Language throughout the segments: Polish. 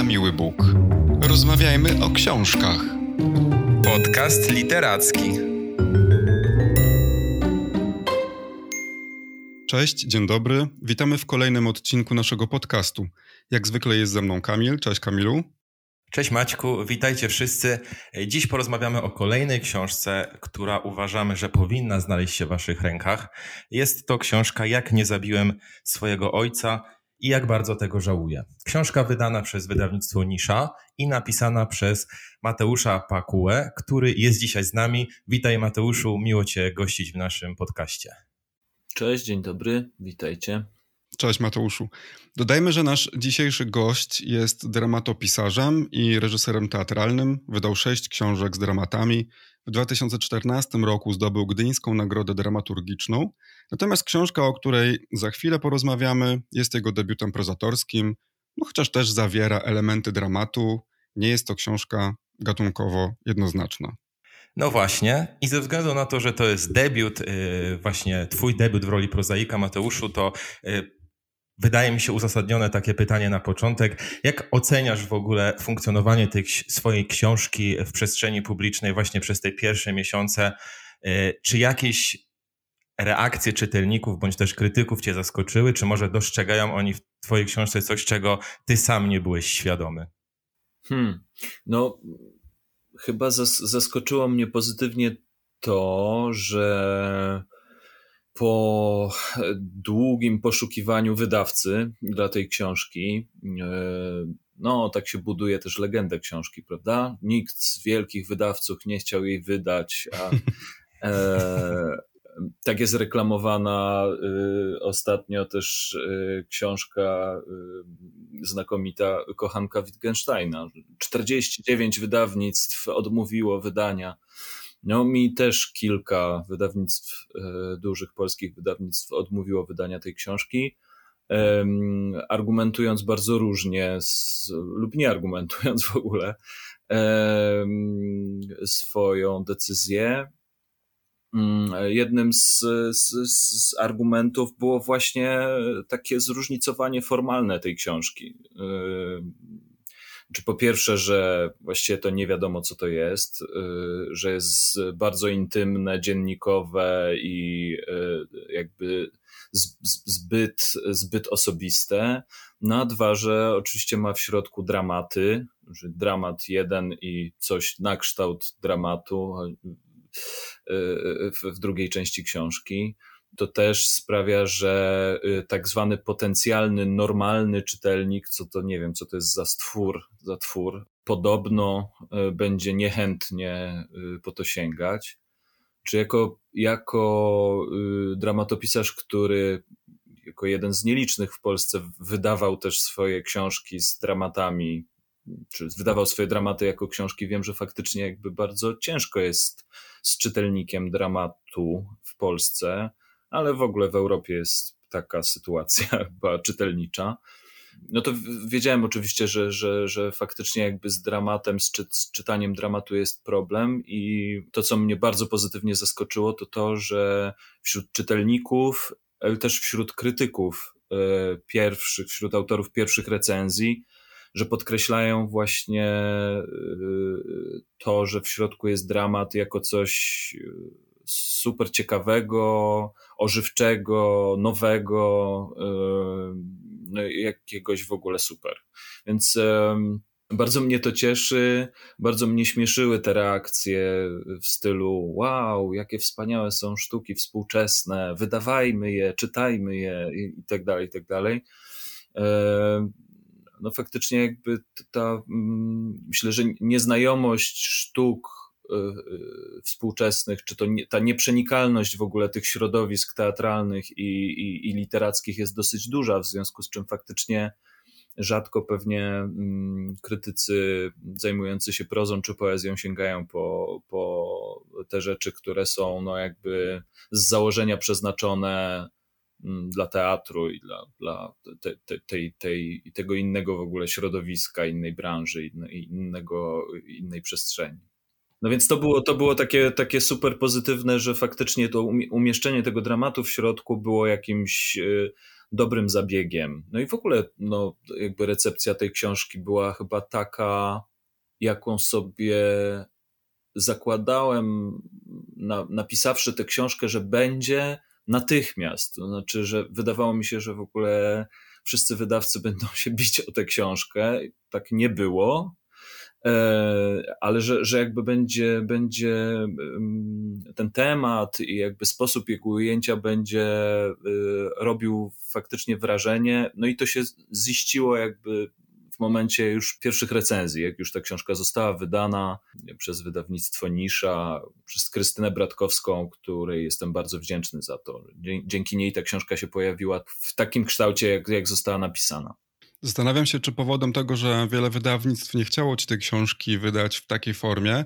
na miły Bóg. Rozmawiajmy o książkach. Podcast literacki. Cześć, dzień dobry. Witamy w kolejnym odcinku naszego podcastu. Jak zwykle jest ze mną Kamil. Cześć Kamilu. Cześć Maćku, witajcie wszyscy. Dziś porozmawiamy o kolejnej książce, która uważamy, że powinna znaleźć się w Waszych rękach. Jest to książka Jak nie zabiłem swojego ojca i jak bardzo tego żałuję. Książka wydana przez wydawnictwo Nisza i napisana przez Mateusza Pakułę, który jest dzisiaj z nami. Witaj Mateuszu, miło Cię gościć w naszym podcaście. Cześć, dzień dobry, witajcie. Cześć Mateuszu. Dodajmy, że nasz dzisiejszy gość jest dramatopisarzem i reżyserem teatralnym. Wydał sześć książek z dramatami. W 2014 roku zdobył Gdyńską Nagrodę Dramaturgiczną. Natomiast książka, o której za chwilę porozmawiamy, jest jego debiutem prozatorskim, no chociaż też zawiera elementy dramatu. Nie jest to książka gatunkowo jednoznaczna. No właśnie, i ze względu na to, że to jest debiut, yy, właśnie twój debiut w roli prozaika, Mateuszu, to yy, wydaje mi się uzasadnione takie pytanie na początek. Jak oceniasz w ogóle funkcjonowanie tej swojej książki w przestrzeni publicznej właśnie przez te pierwsze miesiące? Yy, czy jakieś reakcje czytelników bądź też krytyków cię zaskoczyły? Czy może dostrzegają oni w twojej książce coś, czego ty sam nie byłeś świadomy? Hmm. No, chyba zaskoczyło mnie pozytywnie to, że po długim poszukiwaniu wydawcy dla tej książki, e, no tak się buduje też legendę książki, prawda? Nikt z wielkich wydawców nie chciał jej wydać, a e, tak jest reklamowana y, ostatnio też y, książka y, znakomita kochanka Wittgensteina. 49 wydawnictw odmówiło wydania. No mi też kilka wydawnictw, dużych polskich wydawnictw odmówiło wydania tej książki, argumentując bardzo różnie z, lub nie argumentując w ogóle swoją decyzję. Mm, jednym z, z, z, argumentów było właśnie takie zróżnicowanie formalne tej książki. Yy, czy po pierwsze, że właściwie to nie wiadomo, co to jest, yy, że jest bardzo intymne, dziennikowe i yy, jakby zbyt, zbyt osobiste. No a dwa, że oczywiście ma w środku dramaty, że dramat jeden i coś na kształt dramatu, w, w drugiej części książki. To też sprawia, że y, tak zwany potencjalny, normalny czytelnik, co to nie wiem, co to jest za stwór, za twór, podobno y, będzie niechętnie y, po to sięgać. Czy jako, jako dramatopisarz, który jako jeden z nielicznych w Polsce wydawał też swoje książki z dramatami czy wydawał swoje dramaty jako książki, wiem, że faktycznie jakby bardzo ciężko jest z czytelnikiem dramatu w Polsce, ale w ogóle w Europie jest taka sytuacja chyba czytelnicza. No to wiedziałem oczywiście, że, że, że faktycznie jakby z dramatem, z, czy, z czytaniem dramatu jest problem i to, co mnie bardzo pozytywnie zaskoczyło, to to, że wśród czytelników, ale też wśród krytyków e, pierwszych, wśród autorów pierwszych recenzji, że podkreślają właśnie y, to, że w środku jest dramat jako coś y, super ciekawego, ożywczego, nowego, y, no jakiegoś w ogóle super. Więc bardzo mnie to cieszy, bardzo mnie śmieszyły te reakcje w stylu wow, jakie wspaniałe są sztuki współczesne, wydawajmy je, czytajmy je i, tak dalej, i tak dalej no faktycznie jakby ta, mm, myślę, że nieznajomość sztuk y, y, współczesnych, czy to nie, ta nieprzenikalność w ogóle tych środowisk teatralnych i, i, i literackich jest dosyć duża, w związku z czym faktycznie rzadko pewnie mm, krytycy zajmujący się prozą czy poezją sięgają po, po te rzeczy, które są no jakby z założenia przeznaczone dla teatru i dla, dla te, te, tej, tej, tego innego w ogóle środowiska, innej branży, innego, innej przestrzeni. No więc to było, to było takie, takie super pozytywne, że faktycznie to umieszczenie tego dramatu w środku było jakimś y, dobrym zabiegiem. No i w ogóle, no, jakby recepcja tej książki była chyba taka, jaką sobie zakładałem, na, napisawszy tę książkę, że będzie natychmiast. To znaczy, że wydawało mi się, że w ogóle wszyscy wydawcy będą się bić o tę książkę. Tak nie było. E, ale że, że jakby będzie, będzie ten temat i jakby sposób jego ujęcia będzie e, robił faktycznie wrażenie. No i to się ziściło jakby momencie już pierwszych recenzji, jak już ta książka została wydana przez wydawnictwo Nisza, przez Krystynę Bratkowską, której jestem bardzo wdzięczny za to. Dzięki niej ta książka się pojawiła w takim kształcie, jak, jak została napisana. Zastanawiam się, czy powodem tego, że wiele wydawnictw nie chciało ci tej książki wydać w takiej formie,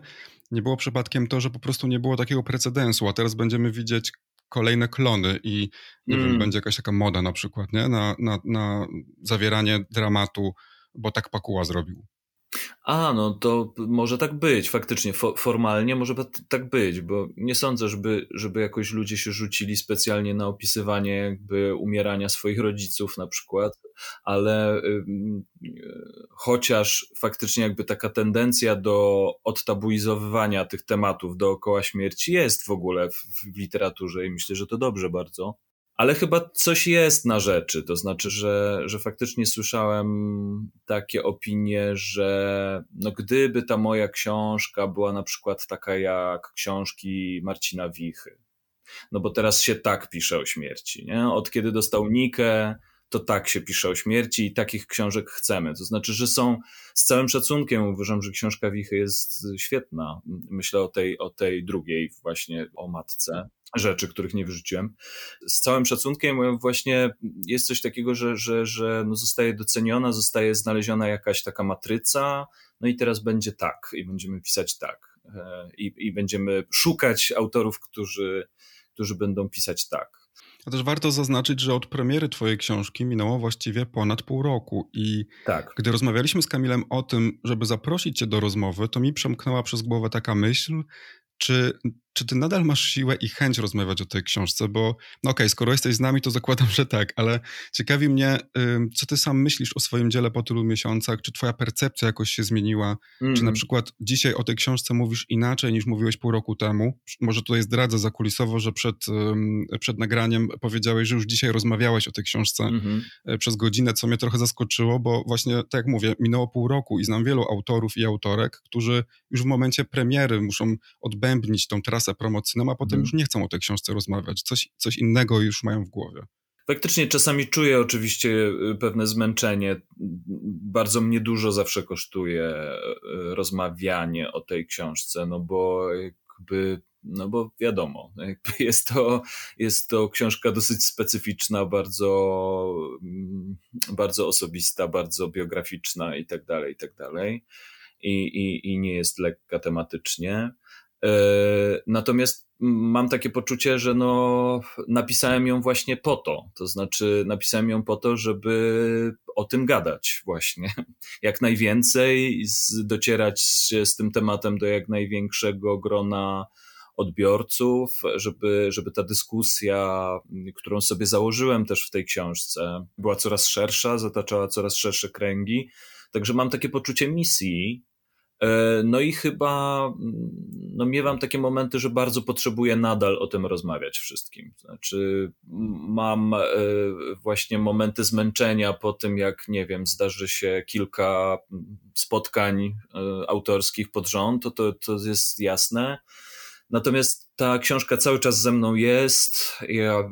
nie było przypadkiem to, że po prostu nie było takiego precedensu, a teraz będziemy widzieć kolejne klony i nie mm. wiem, będzie jakaś taka moda na przykład, nie? Na, na, na zawieranie dramatu, bo tak Pakuła zrobił. A, no to może tak być, faktycznie, formalnie może tak być, bo nie sądzę, żeby, żeby jakoś ludzie się rzucili specjalnie na opisywanie jakby umierania swoich rodziców na przykład, ale chociaż faktycznie jakby taka tendencja do odtabuizowywania tych tematów dookoła śmierci jest w ogóle w, w literaturze i myślę, że to dobrze bardzo. Ale chyba coś jest na rzeczy, to znaczy, że, że faktycznie słyszałem takie opinie, że no gdyby ta moja książka była na przykład taka jak książki Marcina Wichy, no bo teraz się tak pisze o śmierci, nie? Od kiedy dostał Nikę, to tak się pisze o śmierci i takich książek chcemy. To znaczy, że są z całym szacunkiem, uważam, że książka Wichy jest świetna. Myślę o tej, o tej drugiej właśnie, o matce rzeczy, których nie wyrzuciłem. Z całym szacunkiem właśnie jest coś takiego, że, że, że no zostaje doceniona, zostaje znaleziona jakaś taka matryca, no i teraz będzie tak i będziemy pisać tak. E, I, i będziemy szukać autorów, którzy, którzy będą pisać tak. A też warto zaznaczyć, że od premiery Twojej książki minęło właściwie ponad pół roku. I tak. gdy rozmawialiśmy z Kamilem o tym, żeby zaprosić Cię do rozmowy, to mi przemknęła przez głowę taka myśl, czy czy ty nadal masz siłę i chęć rozmawiać o tej książce? Bo, no okej, okay, skoro jesteś z nami, to zakładam, że tak, ale ciekawi mnie, co ty sam myślisz o swoim dziele po tylu miesiącach? Czy twoja percepcja jakoś się zmieniła? Mm. Czy na mhm. przykład dzisiaj o tej książce mówisz inaczej niż mówiłeś pół roku temu? Może tutaj zdradzę zakulisowo, że przed, przed nagraniem powiedziałeś, że już dzisiaj rozmawiałeś o tej książce mm -hmm. przez godzinę, co mnie trochę zaskoczyło, bo właśnie, tak jak mówię, minęło pół roku i znam wielu autorów i autorek, którzy już w momencie premiery muszą odbębnić tą trasę trasę promocyjną, a potem mhm. już nie chcą o tej książce rozmawiać. Coś, coś innego już mają w głowie. Faktycznie czasami czuję oczywiście y, pewne zmęczenie. Bardzo mnie dużo zawsze kosztuje y, rozmawianie o tej książce, no bo jakby, no bo wiadomo, jest to, jest to książka dosyć specyficzna, bardzo, mm, bardzo osobista, bardzo biograficzna i tak dalej, i tak dalej. I, i, i nie jest lekka tematycznie. E, natomiast mam takie poczucie, że no, napisałem ją właśnie po to. To znaczy, napisałem ją po to, żeby o tym gadać, właśnie. Jak najwięcej, docierać z tym tematem do jak największego grona odbiorców, żeby, żeby ta dyskusja, którą sobie założyłem też w tej książce, była coraz szersza, zataczała coraz szersze kręgi. Także mam takie poczucie misji, no i chyba no miewam takie momenty, że bardzo potrzebuję nadal o tym rozmawiać wszystkim. Znaczy, mam e, właśnie momenty zmęczenia po tym, jak nie wiem, zdarzy się kilka spotkań e, autorskich pod rząd, to, to, to jest jasne. Natomiast ta książka cały czas ze mną jest. Ja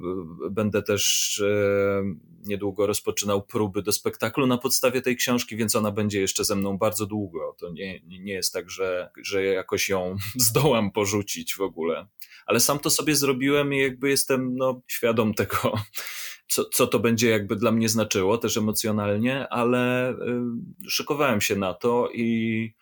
będę też e, niedługo rozpoczynał próby do spektaklu na podstawie tej książki, więc ona będzie jeszcze ze mną bardzo długo. To nie, nie jest tak, że, że jakoś ją zdołam porzucić w ogóle. Ale sam to sobie zrobiłem i jakby jestem no, świadom tego, co, co to będzie jakby dla mnie znaczyło, też emocjonalnie, ale y, szykowałem się na to i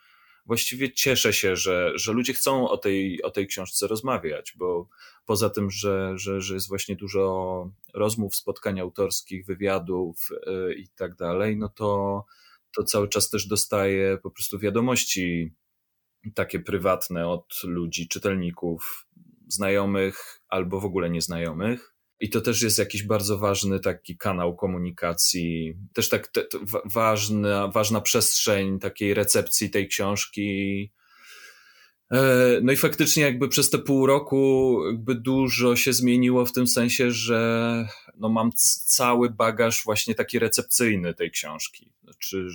właściwie cieszę się, że, że ludzie chcą o tej, o tej książce rozmawiać, bo poza tym, że, że, że jest właśnie dużo rozmów, spotkań autorskich, wywiadów yy, i tak dalej, no to, to cały czas też dostaję po prostu wiadomości takie prywatne od ludzi, czytelników, znajomych albo w ogóle nieznajomych. I to też jest jakiś bardzo ważny taki kanał komunikacji, też tak te, te, ważna, ważna przestrzeń takiej recepcji tej książki. E, no i faktycznie jakby przez te pół roku jakby dużo się zmieniło w tym sensie, że no mam cały bagaż właśnie taki recepcyjny tej książki. Znaczy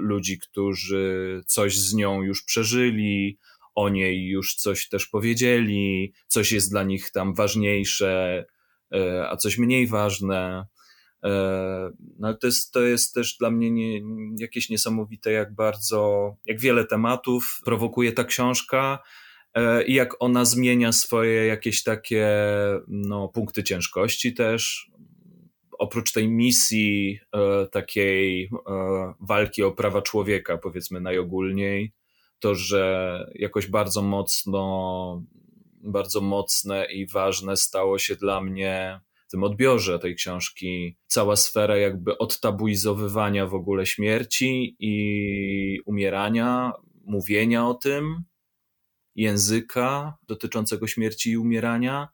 ludzi, którzy coś z nią już przeżyli, o niej już coś też powiedzieli, coś jest dla nich tam ważniejsze, a coś mniej ważne. E, no ale to jest, to jest też dla mnie nie, jakieś niesamowite, jak bardzo, jak wiele tematów prowokuje ta książka e, i jak ona zmienia swoje jakieś takie no, punkty ciężkości też. Oprócz tej misji takiej walki o prawa człowieka, powiedzmy najogólniej, to, że jakoś bardzo mocno, bardzo mocne i ważne stało się dla mnie w tym odbiorze tej książki cała sfera jakby odtabuizowywania w ogóle śmierci i umierania, mówienia o tym, języka dotyczącego śmierci i umierania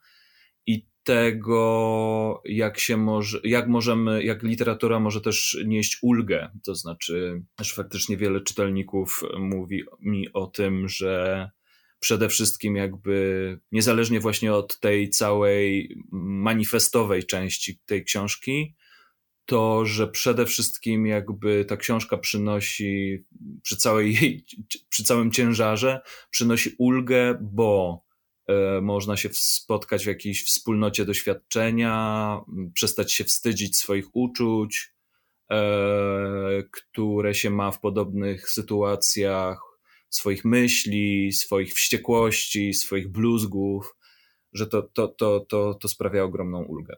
i tego, jak się może, jak możemy, jak literatura może też nieść ulgę. To znaczy, że faktycznie wiele czytelników mówi mi o tym, że przede wszystkim jakby niezależnie właśnie od tej całej manifestowej części tej książki, to, że przede wszystkim jakby ta książka przynosi przy całej jej, przy całym ciężarze, przynosi ulgę, bo E, można się spotkać w jakiejś wspólnocie doświadczenia, przestać się wstydzić swoich uczuć, e, które się ma w podobnych sytuacjach, swoich myśli, swoich wściekłości, swoich bluzgów, że to, to, to, to, to sprawia ogromną ulgę.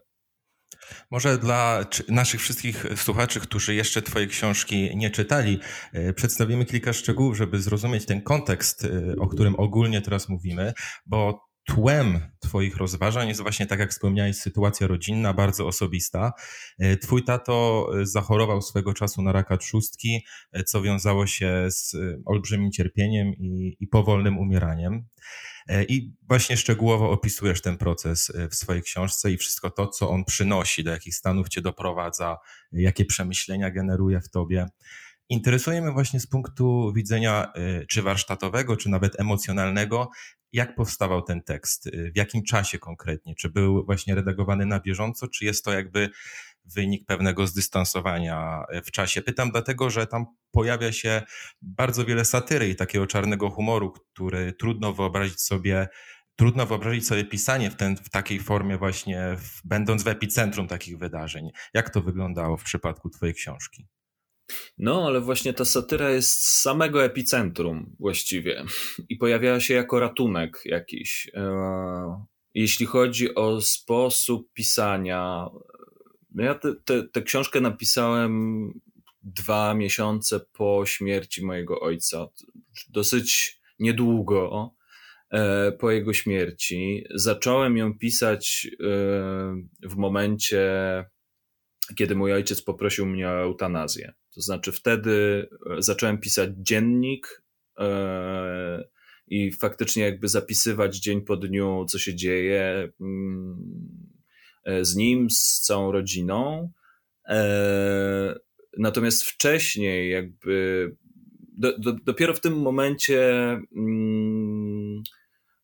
Może dla naszych wszystkich słuchaczy, którzy jeszcze Twojej książki nie czytali, e, przedstawimy kilka szczegółów, żeby zrozumieć ten kontekst, e, o którym ogólnie teraz mówimy, bo tłem Twoich rozważań jest właśnie, tak jak wspomniałeś, sytuacja rodzinna, bardzo osobista. E, twój tato zachorował swego czasu na raka trzustki, co wiązało się z olbrzymim cierpieniem i, i powolnym umieraniem. E, I właśnie szczegółowo opisujesz ten proces e, w swojej książce i wszystko to, co on przynosi, do jakich stanów cię doprowadza, jakie przemyślenia generuje w tobie. Interesuje mnie właśnie z punktu widzenia e, czy warsztatowego, czy nawet emocjonalnego, jak powstawał ten tekst, w jakim czasie konkretnie, czy był właśnie redagowany na bieżąco, czy jest to jakby wynik pewnego zdystansowania w czasie. Pytam dlatego, że tam pojawia się bardzo wiele satyry i takiego czarnego humoru, który trudno wyobrazić sobie trudno wyobrazić sobie pisanie w, ten, w takiej formie właśnie, w, będąc w epicentrum takich wydarzeń. Jak to wyglądało w przypadku twojej książki? No, ale właśnie ta satyra jest z samego epicentrum właściwie i pojawiała się jako ratunek jakiś. E, jeśli chodzi o sposób pisania, no ja tę książkę napisałem dwa miesiące po śmierci mojego ojca. Dosyć niedługo e, po jego śmierci. Zacząłem ją pisać e, w momencie, kiedy mój ojciec poprosił mnie o eutanazję. To znaczy wtedy e, zacząłem pisać dziennik i faktycznie jakby zapisywać dzień po dniu, co się dzieje mm, E, z nim, z całą rodziną. E, natomiast wcześniej, jakby do, do, dopiero w tym momencie mm,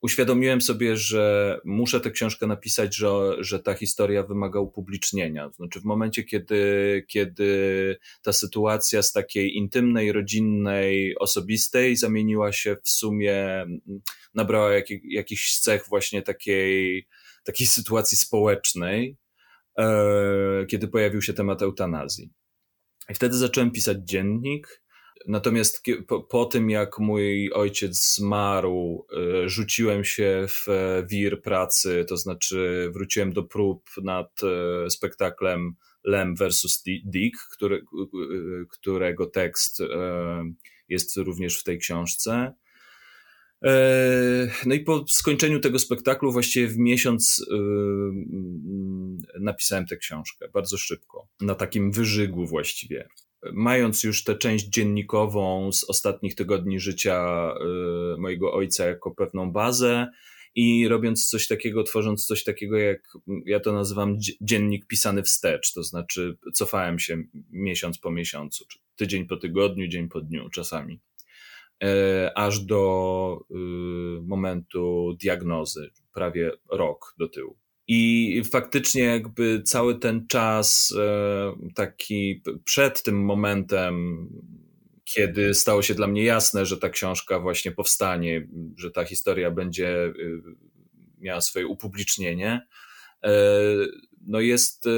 uświadomiłem sobie, że muszę tę książkę napisać, że, że ta historia wymaga upublicznienia. Znaczy, w momencie, kiedy, kiedy ta sytuacja z takiej intymnej, rodzinnej, osobistej zamieniła się w sumie, nabrała jak, jakichś cech właśnie takiej takiej sytuacji społecznej, e, kiedy pojawił się temat eutanazji. I wtedy zacząłem pisać dziennik. Natomiast po, po, tym, jak mój ojciec zmarł, e, rzuciłem się w wir pracy, to znaczy wróciłem do prób nad e, spektaklem Lem versus Dick, który, którego tekst jest również w tej książce. E, no i po skończeniu tego spektaklu, właściwie w miesiąc e, napisałem tę książkę, bardzo szybko, na takim wyżygu właściwie. Mając już tę część dziennikową z ostatnich tygodni życia e, mojego ojca jako pewną bazę i robiąc coś takiego, tworząc coś takiego, jak ja to nazywam dziennik pisany wstecz, to znaczy cofałem się miesiąc po miesiącu, tydzień po tygodniu, dzień po dniu czasami, e, aż do y, momentu diagnozy, prawie rok do tyłu. I faktycznie, jakby cały ten czas, e, taki przed tym momentem, kiedy stało się dla mnie jasne, że ta książka właśnie powstanie, że ta historia będzie y, miała swoje upublicznienie, e, no jest, e,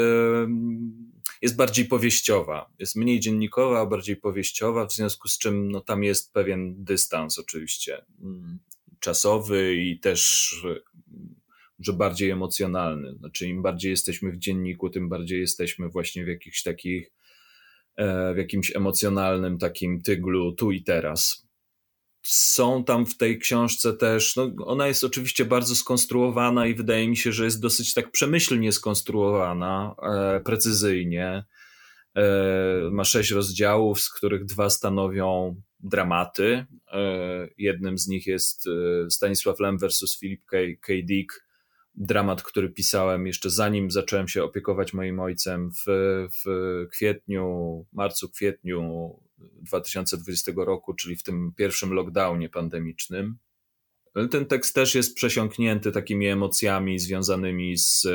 jest bardziej powieściowa. Jest mniej dziennikowa, a bardziej powieściowa, w związku z czym no, tam jest pewien dystans oczywiście mm, czasowy i też że bardziej emocjonalny. Znaczy, im bardziej jesteśmy w dzienniku, tym bardziej jesteśmy właśnie w jakichś takich, e, w jakimś emocjonalnym takim tyglu tu i teraz. Są tam w tej książce też, no ona jest oczywiście bardzo skonstruowana i wydaje mi się, że jest dosyć tak przemyślnie skonstruowana, e, precyzyjnie. E, ma sześć rozdziałów, z których dwa stanowią dramaty. Jednym z nich jest Stanisław Lem versus Philip K. K. Dick, dramat, który pisałem jeszcze zanim zacząłem się opiekować moim ojcem w, w kwietniu, marcu, kwietniu 2020 roku, czyli w tym pierwszym lockdownie pandemicznym. Ten tekst też jest przesiąknięty takimi emocjami związanymi z e,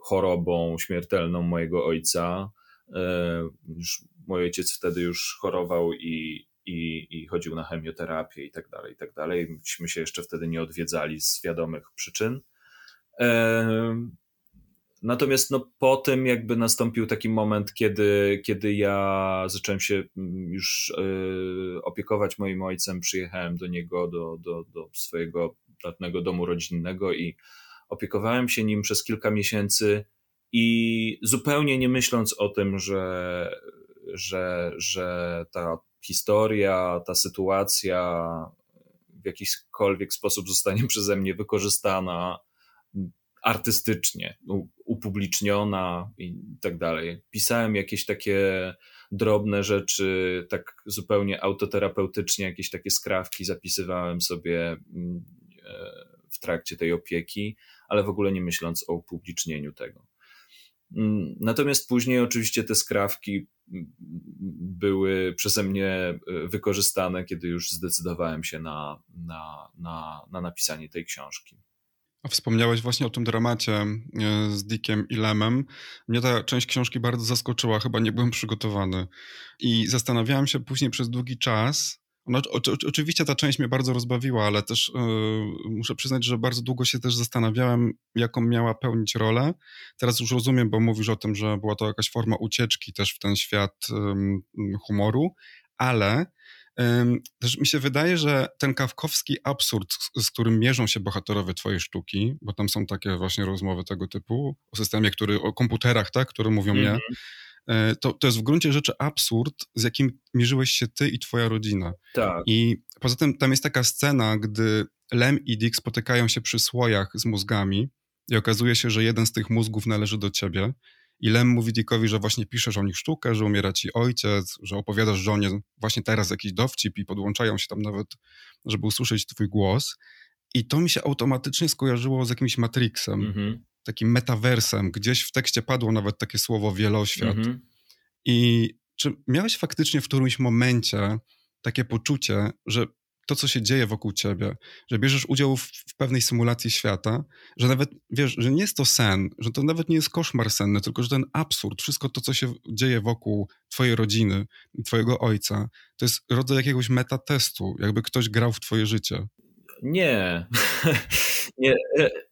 chorobą śmiertelną mojego ojca. E, mój ojciec wtedy już chorował i, i, i chodził na chemioterapię i tak dalej, i tak dalej. Myśmy się jeszcze wtedy nie odwiedzali z wiadomych przyczyn. Natomiast no, po tym jakby nastąpił taki moment, kiedy, kiedy ja zacząłem się mm, już e, opiekować moim ojcem, przyjechałem do niego, do, do, do swojego dawnego domu rodzinnego i opiekowałem się nim przez kilka miesięcy i zupełnie nie myśląc o tym, że, że, że ta historia, ta sytuacja w jakikolwiek sposób zostanie przeze mnie wykorzystana artystycznie, upubliczniona i tak dalej. Pisałem jakieś takie drobne rzeczy, tak zupełnie autoterapeutycznie, jakieś takie skrawki zapisywałem sobie mm, e, w trakcie tej opieki, ale w ogóle nie myśląc o upublicznieniu tego. Mm, natomiast później oczywiście te skrawki mm, były przeze mnie e, wykorzystane, kiedy już zdecydowałem się na, na, na, na napisanie tej książki. Wspomniałeś właśnie o tym dramacie e, z Dickiem i Lemem. Mnie ta część książki bardzo zaskoczyła, chyba nie byłem przygotowany. I zastanawiałem się później przez długi czas. No, oczywiście ta część mnie bardzo rozbawiła, ale też yy, muszę przyznać, że bardzo długo się też zastanawiałem, jaką miała pełnić rolę. Teraz już rozumiem, bo mówisz o tym, że była to jakaś forma ucieczki też w ten świat yy, humoru, ale też mi się wydaje, że ten kawkowski absurd, z którym mierzą się bohaterowie twojej sztuki, bo tam są takie właśnie rozmowy tego typu, o systemie, który, o komputerach, tak, które mówią mm -hmm. nie, mhm. to, to jest w gruncie rzeczy absurd, z jakim mierzyłeś się ty i twoja rodzina. Tak. I poza tym tam jest taka scena, gdy Lem i Dick spotykają się przy słojach z mózgami i okazuje się, że jeden z tych mózgów należy do ciebie i Lem mówi Dickowi, że właśnie piszesz o nich sztukę, że umiera ci ojciec, że opowiadasz żonie właśnie teraz jakiś dowcip i podłączają się tam nawet, żeby usłyszeć twój głos. I to mi się automatycznie skojarzyło z jakimś Matrixem, -hmm. takim metaversem. Gdzieś w tekście padło nawet takie słowo wieloświat. -hmm. I czy miałeś faktycznie w którymś momencie takie poczucie, że to, co się dzieje wokół ciebie, że bierzesz udział w, w, pewnej symulacji świata, że nawet, wiesz, że nie jest to sen, że to nawet nie jest koszmar senny, tylko że ten absurd, wszystko to, co się dzieje wokół twojej rodziny, twojego ojca, to jest rodzaj jakiegoś metatestu, jakby ktoś grał w twoje życie. Nie. nie,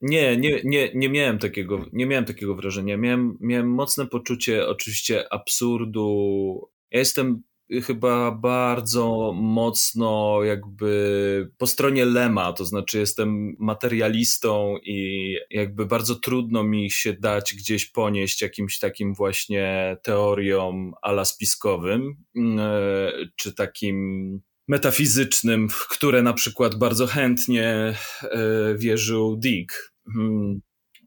nie, nie, nie, nie, miałem takiego, nie miałem takiego wrażenia. Miałem, miałem mocne poczucie oczywiście absurdu. Ja jestem chyba bardzo mocno jakby po stronie Lema, to znaczy jestem materialistą i jakby bardzo trudno mi się dać gdzieś ponieść jakimś takim właśnie teoriom ala spiskowym, e, czy takim metafizycznym, w które na przykład bardzo chętnie e, wierzył Dick. Hmm.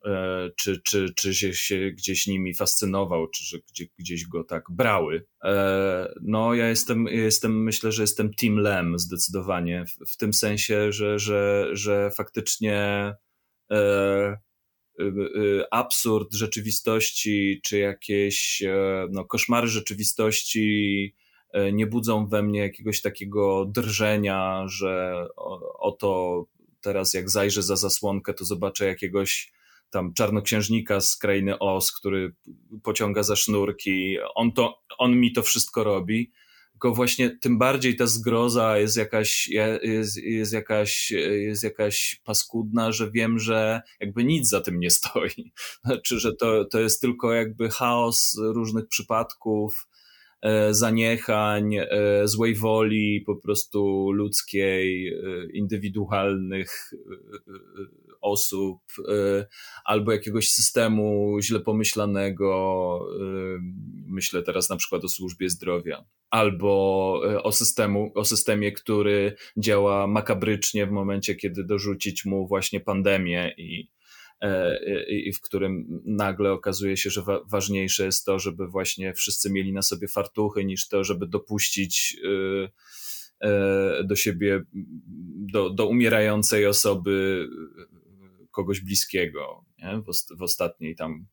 E, czy, czy, czy się, się gdzieś nimi fascynował, czy że gdzie, gdzieś go tak brały. E, no, ja jestem, jestem, myślę, że jestem Team Lem zdecydowanie, w, w tym sensie, że, że, że faktycznie absurd rzeczywistości, czy jakieś no, koszmary rzeczywistości nie budzą we mnie jakiegoś takiego drżenia, że oto teraz jak zajrzę za zasłonkę, to zobaczę jakiegoś tam czarnoksiężnika z krainy Oz, który pociąga za sznurki. On, to, on mi to wszystko robi. Tylko właśnie tym bardziej ta zgroza jest jakaś, jest, jest, jakaś, jest jakaś paskudna, że wiem, że jakby nic za tym nie stoi. Znaczy, że to, to jest tylko jakby chaos różnych przypadków, zaniechań, e, złej woli po prostu ludzkiej, e, indywidualnych osób, albo jakiegoś systemu źle pomyślanego. Myślę teraz na przykład o służbie zdrowia, albo o, systemu, o systemie, który działa makabrycznie w momencie, kiedy dorzucić mu właśnie pandemię i, E, i w którym nagle okazuje się, że wa ważniejsze jest to, żeby właśnie wszyscy mieli na sobie fartuchy, niż to, żeby dopuścić y, e, do siebie, do, do umierającej osoby kogoś bliskiego nie? W, w ostatniej tam,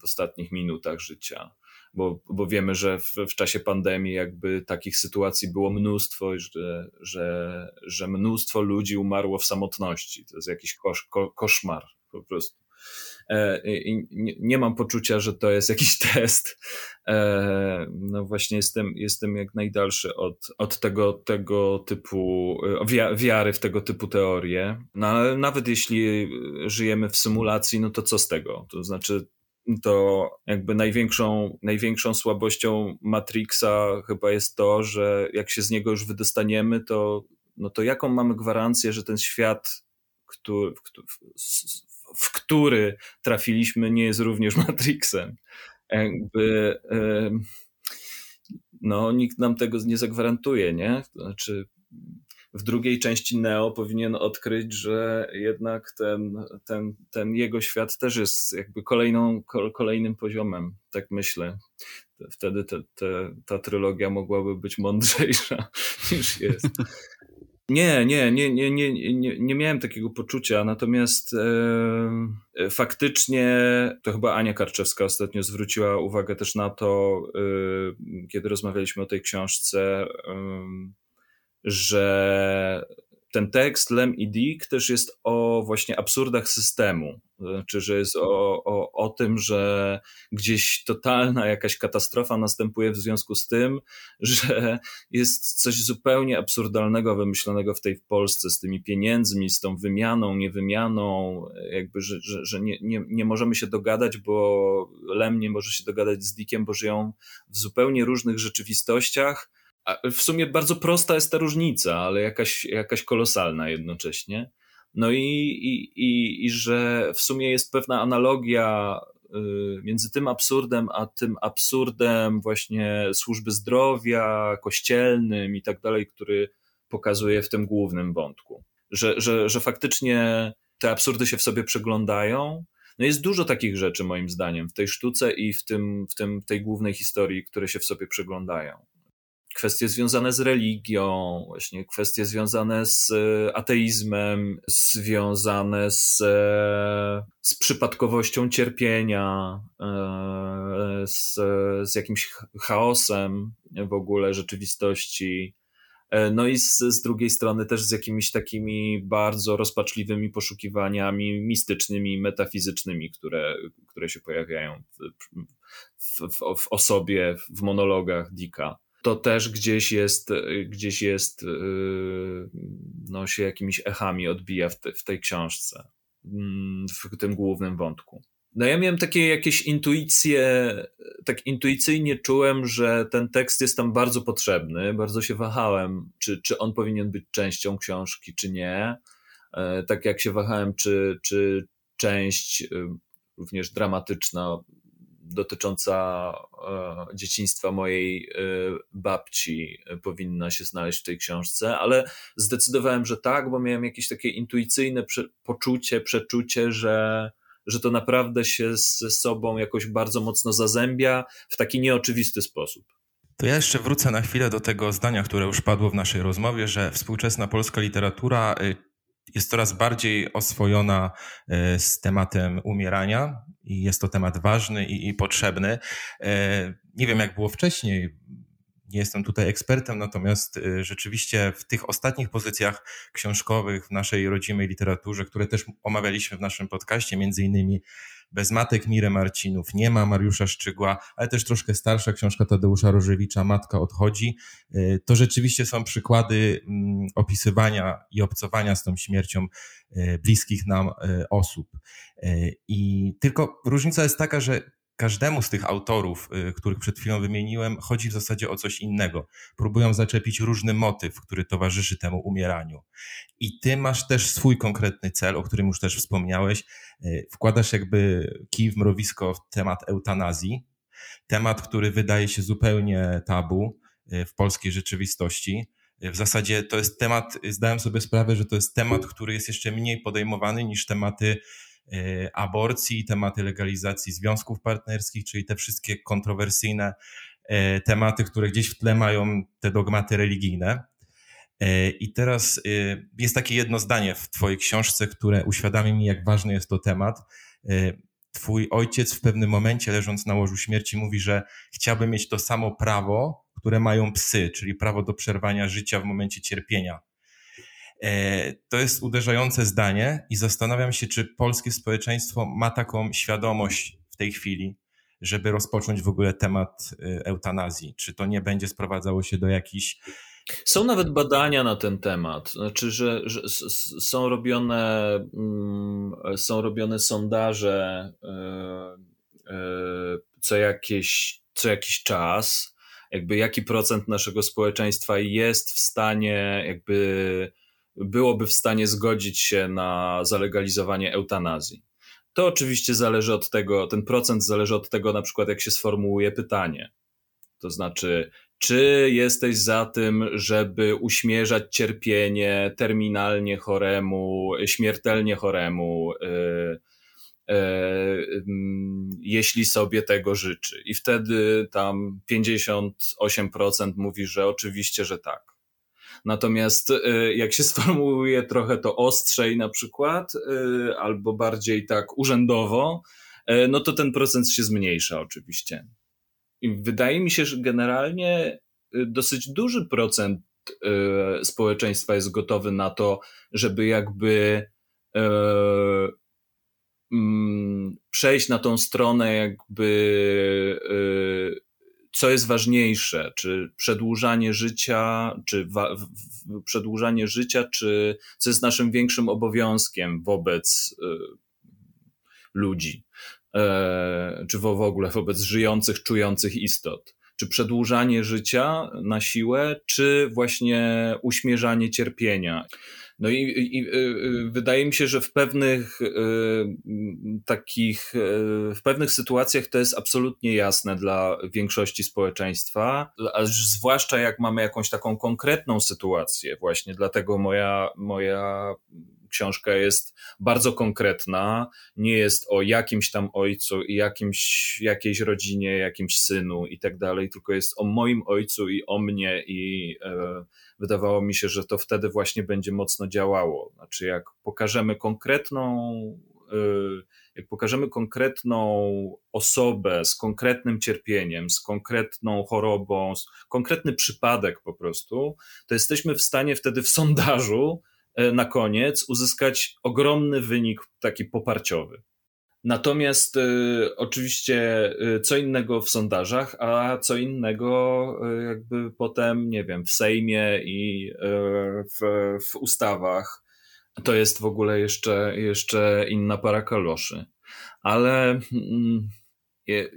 w ostatnich minutach życia. Bo, bo wiemy, że w, w, czasie pandemii jakby takich sytuacji było mnóstwo, że, że, że mnóstwo ludzi umarło w samotności. To jest jakiś kosz, ko, koszmar po prostu. E, nie, nie, mam poczucia, że to jest jakiś test. E, no właśnie jestem, jestem jak najdalszy od, od tego, tego typu e, wiary w tego typu teorie. No ale nawet jeśli żyjemy w symulacji, no to co z tego? To znaczy to jakby największą, największą słabością Matrixa chyba jest to, że jak się z niego już wydostaniemy, to, no to jaką mamy gwarancję, że ten świat, który, w który trafiliśmy, nie jest również Matrixem. Jakby, no, nikt nam tego nie zagwarantuje, nie? Znaczy, w drugiej części Neo powinien odkryć, że jednak ten, ten, ten jego świat też jest jakby kolejną, kolejnym poziomem, tak myślę. Wtedy te, te, ta trylogia mogłaby być mądrzejsza niż jest. Nie, nie, nie, nie, nie, nie, nie miałem takiego poczucia, natomiast e, faktycznie to chyba Ania Karczewska ostatnio zwróciła uwagę też na to, e, kiedy rozmawialiśmy o tej książce, e, że ten tekst Lem i Dick też jest o właśnie absurdach systemu. Znaczy, że jest o, o, o tym, że gdzieś totalna jakaś katastrofa następuje w związku z tym, że jest coś zupełnie absurdalnego wymyślonego w tej Polsce z tymi pieniędzmi, z tą wymianą, niewymianą, jakby, że, że, że nie, nie, nie możemy się dogadać, bo Lem nie może się dogadać z Dickiem, bo żyją w zupełnie różnych rzeczywistościach w sumie bardzo prosta jest ta różnica, ale jakaś, jakaś kolosalna jednocześnie. No i, i, i, i że w sumie jest pewna analogia y, między tym absurdem, a tym absurdem właśnie służby zdrowia, kościelnym i tak dalej, który pokazuje w tym głównym wątku. Że, że, że faktycznie te absurdy się w sobie przeglądają. No jest dużo takich rzeczy, moim zdaniem, w tej sztuce i w, tym, w tym, tej głównej historii, które się w sobie przeglądają kwestie związane z religią, właśnie kwestie związane z e, ateizmem, związane z, e, z przypadkowością cierpienia, e, z, z jakimś chaosem w ogóle rzeczywistości. No i z, z drugiej strony też z jakimiś takimi bardzo rozpaczliwymi poszukiwaniami mistycznymi, metafizycznymi, które, które się pojawiają w, w, w, osobie, w monologach Dicka to też gdzieś jest, gdzieś jest, yy, no się jakimiś echami odbija w, te, w tej książce, mm, w tym głównym wątku. No ja miałem takie jakieś intuicje, tak intuicyjnie czułem, że ten tekst jest tam bardzo potrzebny, bardzo się wahałem, czy, czy on powinien być częścią książki, czy nie. E, tak jak się wahałem, czy, czy część również dramatyczna dotycząca e, dzieciństwa mojej e, babci powinna się znaleźć w tej książce, ale zdecydowałem, że tak, bo miałem jakieś takie intuicyjne poczucie, przeczucie, że, że to naprawdę się ze sobą jakoś bardzo mocno zazębia w taki nieoczywisty sposób. To ja jeszcze wrócę na chwilę do tego zdania, które już padło w naszej rozmowie, że współczesna polska literatura y, jest coraz bardziej oswojona e, z tematem umierania i jest to temat ważny i, i potrzebny. E, nie wiem, jak było wcześniej, nie jestem tutaj ekspertem, natomiast e, rzeczywiście w tych ostatnich pozycjach książkowych w naszej rodzimej literaturze, które też omawialiśmy w naszym podcaście, między innymi bez matek Miry Marcinów, nie ma Mariusza Szczygła, ale też troszkę starsza książka Tadeusza Rożewicza, Matka odchodzi. Y, to rzeczywiście są przykłady mm, opisywania i obcowania z tą śmiercią y, bliskich nam y, osób. I tylko różnica jest taka, że każdemu z tych autorów, których przed chwilą wymieniłem, chodzi w zasadzie o coś innego. Próbują zaczepić różny motyw, który towarzyszy temu umieraniu. I ty masz też swój konkretny cel, o którym już też wspomniałeś. Wkładasz jakby kij w mrowisko w temat eutanazji. Temat, który wydaje się zupełnie tabu w polskiej rzeczywistości. W zasadzie to jest temat, zdałem sobie sprawę, że to jest temat, który jest jeszcze mniej podejmowany niż tematy aborcji, tematy legalizacji związków partnerskich, czyli te wszystkie kontrowersyjne e, tematy, które gdzieś w tle mają te dogmaty religijne. E, I teraz jest takie jedno zdanie w Twojej książce, które uświadamia mi, jak ważny jest to temat. Twój ojciec w pewnym momencie, leżąc na łożu śmierci, mówi, że chciałby mieć to samo prawo, które mają psy, czyli prawo do przerwania życia w momencie cierpienia. E, to jest uderzające zdanie i zastanawiam się, czy polskie społeczeństwo ma taką świadomość w tej chwili, żeby rozpocząć w ogóle temat e, eutanazji. Czy to nie będzie sprowadzało się do jakichś. Są nawet badania na ten temat. Znaczy, że, że są, robione, mm, są robione sondaże e, co, jakieś, co jakiś czas. Jakby jaki procent naszego społeczeństwa jest w stanie jakby byłoby w stanie zgodzić się na zalegalizowanie eutanazji. To oczywiście zależy od tego, ten procent zależy od tego, na przykład, jak się sformułuje pytanie. To znaczy, czy jesteś za tym, żeby uśmierzać cierpienie terminalnie choremu, śmiertelnie choremu, yy, yy, jeśli sobie tego życzy? I wtedy tam 58% mówi, że oczywiście, że tak. Natomiast y, jak się sformułuje trochę to ostrzej na przykład, y, albo bardziej tak urzędowo, y, no to ten procent się zmniejsza oczywiście. I wydaje mi się, że generalnie dosyć duży procent społeczeństwa jest gotowy na to, żeby jakby mm, przejść na tą stronę jakby co jest ważniejsze, czy przedłużanie życia, czy przedłużanie życia, czy co jest naszym większym obowiązkiem wobec y, ludzi, e, czy w ogóle wobec żyjących, czujących istot. Czy przedłużanie życia na siłę, czy właśnie uśmierzanie cierpienia. No i, i, i, y, wydaje mi się, że w pewnych y, takich, y, w pewnych sytuacjach to jest absolutnie jasne dla większości społeczeństwa, a zwłaszcza jak mamy jakąś taką konkretną sytuację, właśnie dlatego moja, moja książka jest bardzo konkretna, nie jest o jakimś tam ojcu i jakimś, jakiejś rodzinie, jakimś synu i tak dalej, tylko jest o moim ojcu i o mnie i e, wydawało mi się, że to wtedy właśnie będzie mocno działało. Znaczy, jak pokażemy konkretną, y, jak pokażemy konkretną osobę z konkretnym cierpieniem, z konkretną chorobą, konkretny przypadek po prostu, to jesteśmy w stanie wtedy w sondażu na koniec uzyskać ogromny wynik taki poparciowy. Natomiast y, oczywiście y, co innego w sondażach, a co innego y, jakby potem, nie wiem, w Sejmie i w, w ustawach. To jest w ogóle jeszcze, jeszcze inna para kaloszy. Ale mm,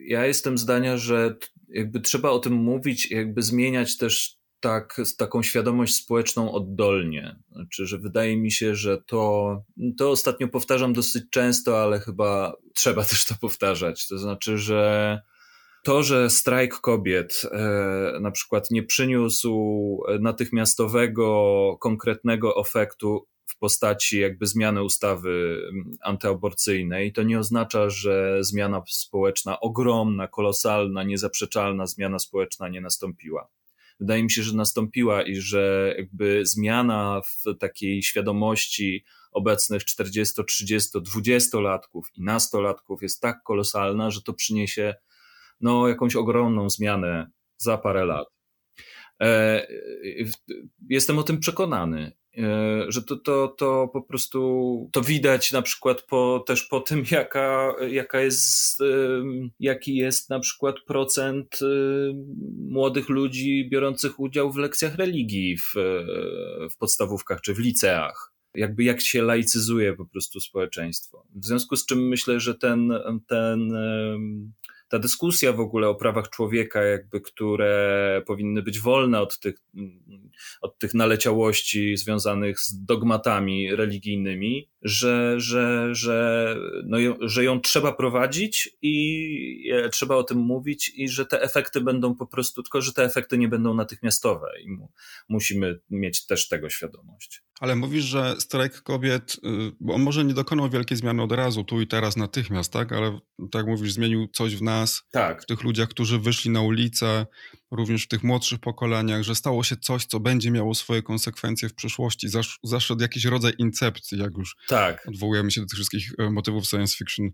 ja jestem zdania, że jakby trzeba o tym mówić, jakby zmieniać też tak, taką świadomość społeczną oddolnie. Znaczy, że wydaje mi się, że to, to ostatnio powtarzam dosyć często, ale chyba trzeba też to powtarzać. To znaczy, że to, że strajk kobiet e, na przykład nie przyniósł natychmiastowego, konkretnego efektu w postaci jakby zmiany ustawy antyaborcyjnej, to nie oznacza, że zmiana społeczna ogromna, kolosalna, niezaprzeczalna zmiana społeczna nie nastąpiła wydaje mi się, że nastąpiła i że jakby zmiana w takiej świadomości obecnych 40, 30, 20-latków i nastolatków jest tak kolosalna, że to przyniesie no, jakąś ogromną zmianę za parę lat. E, jestem o tym przekonany, że to, to, to po prostu to widać na przykład po, też po tym, jaka, jaka jest, jaki jest na przykład procent młodych ludzi biorących udział w lekcjach religii w, w podstawówkach czy w liceach jakby jak się laicyzuje po prostu społeczeństwo. W związku z czym myślę, że ten, ten ta dyskusja w ogóle o prawach człowieka, jakby, które powinny być wolne od tych, od tych naleciałości związanych z dogmatami religijnymi, że, że, że, no, że ją trzeba prowadzić i trzeba o tym mówić i że te efekty będą po prostu, tylko że te efekty nie będą natychmiastowe i mu, musimy mieć też tego świadomość. Ale mówisz, że strajk kobiet, y, bo on może nie dokonał wielkiej zmiany od razu, tu i teraz, natychmiast, tak? Ale tak mówisz, zmienił coś w nas, tak. w tych ludziach, którzy wyszli na ulicę, również w tych młodszych pokoleniach, że stało się coś, co będzie miało swoje konsekwencje w przyszłości. Zasz, zaszedł jakiś rodzaj incepcji, jak już tak. odwołujemy się do tych wszystkich e, motywów science fiction.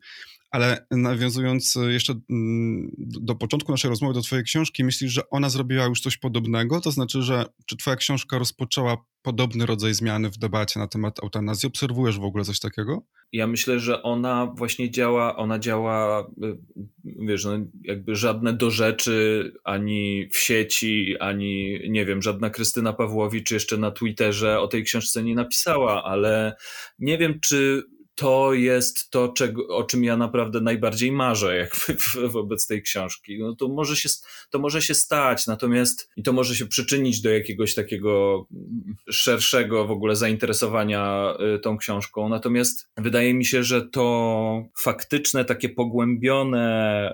Ale nawiązując e, jeszcze mm, do początku naszej rozmowy, do Twojej książki, myślisz, że ona zrobiła już coś podobnego? To znaczy, że czy Twoja książka rozpoczęła podobny rodzaj zmiany w debacie na temat eutanazji? Obserwujesz w ogóle coś takiego? Ja myślę, że ona właśnie działa, ona działa, y, wiesz, no jakby żadne do rzeczy ani w sieci, ani nie wiem, żadna Krystyna Pawłowicz jeszcze na Twitterze o tej książce nie napisała, ale nie wiem, czy to jest to, czego, o czym ja naprawdę najbardziej marzę jakby wobec tej książki. No to może, się, to może się stać, natomiast i to może się przyczynić do jakiegoś takiego szerszego w ogóle zainteresowania y, tą książką. Natomiast wydaje mi się, że to faktyczne, takie pogłębione,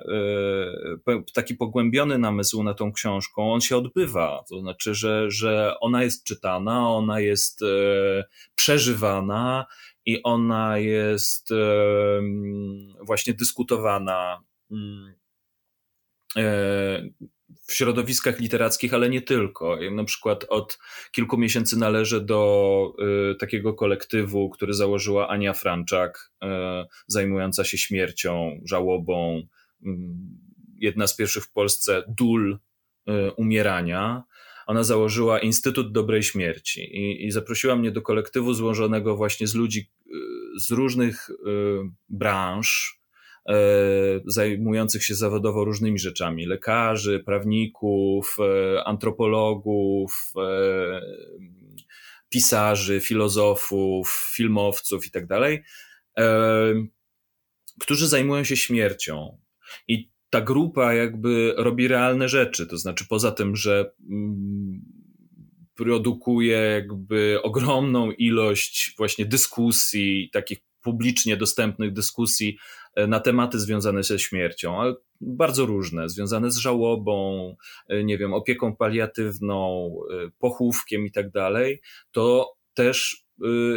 y, taki pogłębiony namysł na tą książką, on się odbywa. To znaczy, że, że ona jest czytana, ona jest y, przeżywana i ona jest właśnie dyskutowana mm, e, w środowiskach literackich, ale nie tylko. Na przykład od kilku miesięcy należę do e, takiego kolektywu, który założyła Ania Franczak, e, zajmująca się śmiercią, żałobą. Mm, jedna z pierwszych w Polsce dól umierania ona założyła Instytut Dobrej Śmierci i, i zaprosiła mnie do kolektywu złożonego właśnie z ludzi y, z różnych y, branż, y, zajmujących się zawodowo różnymi rzeczami lekarzy, prawników, antropologów, pisarzy, filozofów, filmowców itd., tak którzy zajmują się śmiercią. I ta grupa jakby robi realne rzeczy, to znaczy poza tym, że mm, produkuje jakby ogromną ilość właśnie dyskusji, takich publicznie dostępnych dyskusji e, na tematy związane ze śmiercią, ale bardzo różne, związane z żałobą, e, nie wiem, opieką paliatywną, e, pochówkiem i tak dalej, to też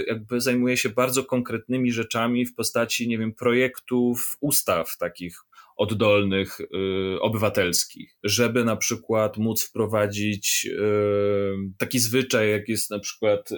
jakby zajmuje się bardzo konkretnymi rzeczami w postaci, nie wiem, projektów, ustaw takich oddolnych, y, obywatelskich, żeby na przykład móc wprowadzić y, taki zwyczaj, jak jest na przykład y,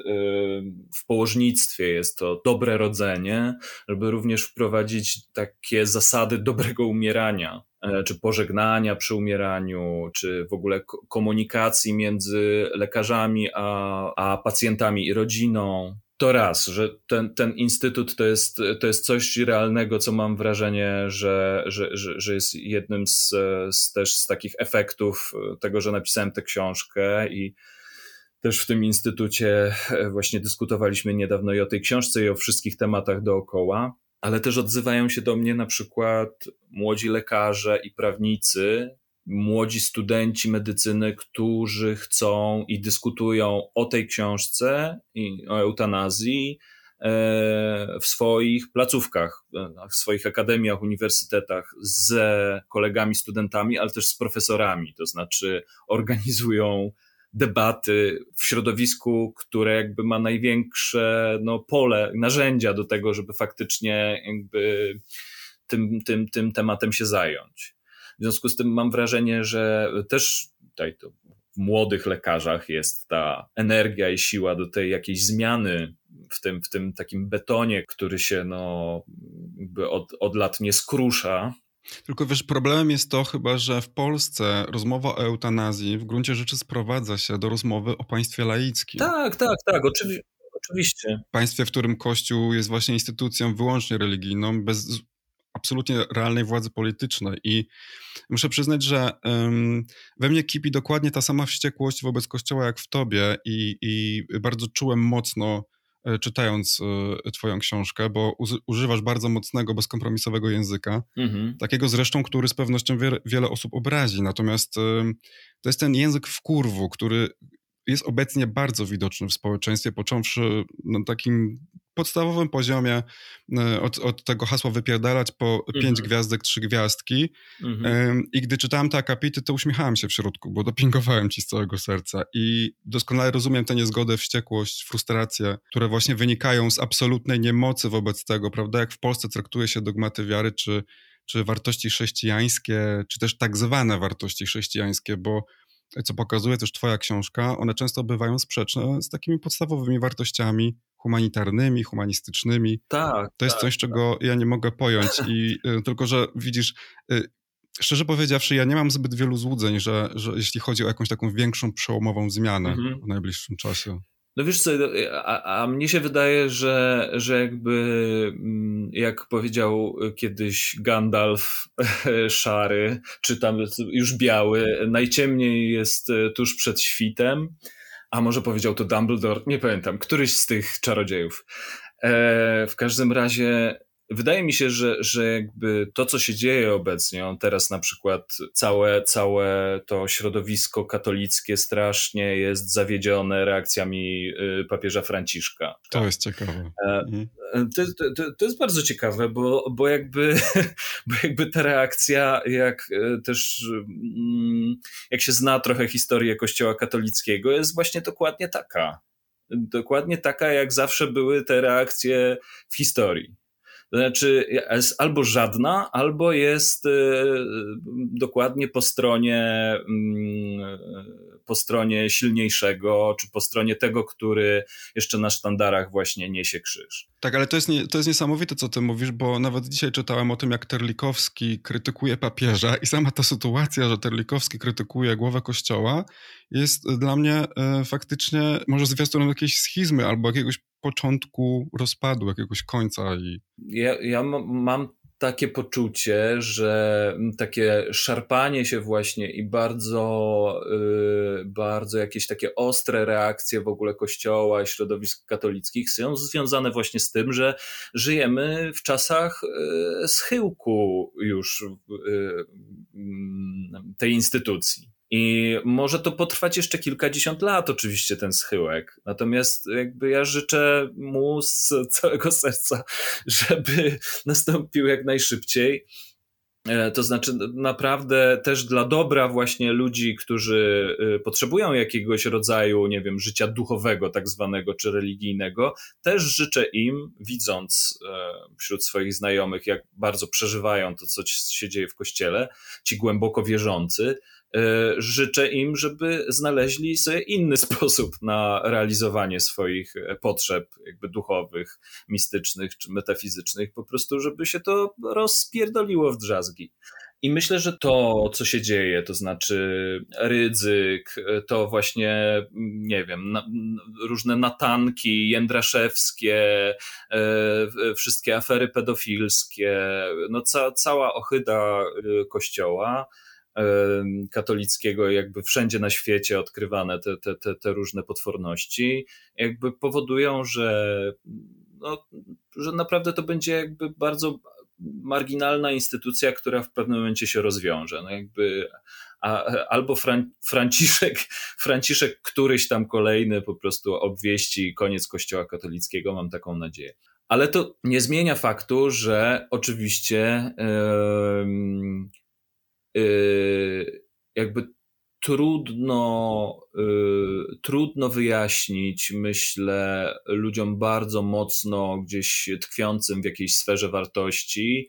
w położnictwie, jest to dobre rodzenie, żeby również wprowadzić takie zasady dobrego umierania e, czy pożegnania przy umieraniu, czy w ogóle komunikacji między lekarzami a, a pacjentami i rodziną to raz, że ten, ten instytut to jest, to jest coś realnego, co mam wrażenie, że, że, że, że jest jednym z, z, też z takich efektów tego, że napisałem tę książkę i też w tym instytucie właśnie dyskutowaliśmy niedawno i o tej książce, i o wszystkich tematach dookoła, ale też odzywają się do mnie na przykład młodzi lekarze i prawnicy, młodzi studenci medycyny, którzy chcą i dyskutują o tej książce i o eutanazji e, w swoich placówkach, e, w swoich akademiach, uniwersytetach z kolegami, studentami, ale też z profesorami. To znaczy organizują debaty w środowisku, które jakby ma największe no, pole, narzędzia do tego, żeby faktycznie jakby tym, tym, tym tematem się zająć. W związku z tym mam wrażenie, że też tutaj to młodych lekarzach jest ta energia i siła do tej jakiejś zmiany w tym, w tym takim betonie, który się no, od, od lat nie skrusza. Tylko wiesz, problemem jest to chyba, że w Polsce rozmowa o eutanazji w gruncie rzeczy sprowadza się do rozmowy o państwie laickim. Tak, tak, tak, oczywi oczywiście. Państwie, w którym Kościół jest właśnie instytucją wyłącznie religijną, bez absolutnie realnej władzy politycznej. I muszę przyznać, że we mnie kipi dokładnie ta sama wściekłość wobec Kościoła jak w tobie, i, i bardzo czułem mocno E, czytając e, Twoją książkę, bo używasz bardzo mocnego, bezkompromisowego języka. Mhm. Takiego zresztą, który z pewnością wiele osób obrazi. Natomiast to jest ten język w kurwu, który jest obecnie bardzo widoczny w społeczeństwie, począwszy na takim podstawowym poziomie e, od, od tego hasła wypierdalać po mhm. pięć gwiazdek, trzy gwiazdki. Mhm. I gdy czytałem te akapity, to uśmiechałem się w środku, bo dopingowałem ci z całego serca. I doskonale rozumiem tę niezgodę, wściekłość, frustrację, które właśnie wynikają z absolutnej niemocy wobec tego, prawda? Jak w Polsce traktuje się dogmaty wiary, czy, czy wartości chrześcijańskie, czy też tak zwane wartości chrześcijańskie, bo co pokazuje też Twoja książka, one często bywają sprzeczne z takimi podstawowymi wartościami humanitarnymi, humanistycznymi. Tak. To jest tak, coś, czego tak. ja nie mogę pojąć. I y, tylko, że widzisz, y, szczerze powiedziawszy, ja nie mam zbyt wielu złudzeń, że, że jeśli chodzi o jakąś taką większą przełomową zmianę mhm. w najbliższym czasie. No wiesz co, a, a, mnie się wydaje, że, że jakby, mm, jak powiedział kiedyś Gandalf szary, czy tam już biały, najciemniej jest tuż przed świtem, a może powiedział to Dumbledore, nie pamiętam, któryś z tych czarodziejów. E, w każdym razie Wydaje mi się, że, że jakby to, co się dzieje obecnie, on teraz na przykład całe, całe to środowisko katolickie strasznie jest zawiedzione reakcjami y, papieża Franciszka. To jest ciekawe. E, mhm. To, to, to, jest bardzo ciekawe, bo, bo, jakby, bo jakby ta reakcja, jak e, też mm, jak się zna trochę historię Kościoła katolickiego, jest właśnie dokładnie taka. Dokładnie taka, jak zawsze były te reakcje w historii. To znaczy jest albo żadna, albo jest e, dokładnie po stronie, mm, po stronie silniejszego, czy po stronie tego, który jeszcze na sztandarach właśnie niesie krzyż. Tak, ale to jest, nie, to jest niesamowite, co ty mówisz, bo nawet dzisiaj czytałem o tym, jak Terlikowski krytykuje papieża i sama ta sytuacja, że Terlikowski krytykuje głowę kościoła, jest dla mnie e, faktycznie może zwiastunem jakiejś schizmy albo jakiegoś początku rozpadu, jakiegoś końca. I... Ja, ja mam takie poczucie, że takie szarpanie się właśnie i bardzo, yy, bardzo jakieś takie ostre reakcje w ogóle Kościoła i środowisk katolickich są związane właśnie z tym, że żyjemy w czasach yy, schyłku już yy, tej instytucji. I może to potrwać jeszcze kilkadziesiąt lat, oczywiście, ten schyłek. Natomiast jakby ja życzę mu z całego serca, żeby nastąpił jak najszybciej. E, to znaczy, naprawdę też dla dobra właśnie ludzi, którzy e, potrzebują jakiegoś rodzaju, nie wiem, życia duchowego, tak zwanego, czy religijnego, też życzę im, widząc e, wśród swoich znajomych, jak bardzo przeżywają to, co się dzieje w kościele, ci głęboko wierzący, życzę im, żeby znaleźli sobie inny sposób na realizowanie swoich e, potrzeb, jakby duchowych, mistycznych czy metafizycznych, po prostu, żeby się to rozpierdoliło w drzazgi. I myślę, że to, co się dzieje, to znaczy ryzyk, to właśnie, nie wiem, na, różne natanki jędraszewskie, e, wszystkie afery pedofilskie, no ca, cała ohyda kościoła, katolickiego, jakby wszędzie na świecie odkrywane te, te, te, te różne potworności, jakby powodują, że, no, że naprawdę to będzie jakby bardzo marginalna instytucja, która w pewnym momencie się rozwiąże. No jakby a, albo Fran, Franciszek, Franciszek któryś tam kolejny po prostu obwieści koniec Kościoła katolickiego, mam taką nadzieję. Ale to nie zmienia faktu, że oczywiście yy, jakby trudno, y, trudno wyjaśnić, myślę, ludziom bardzo mocno gdzieś tkwiącym w jakiejś sferze wartości,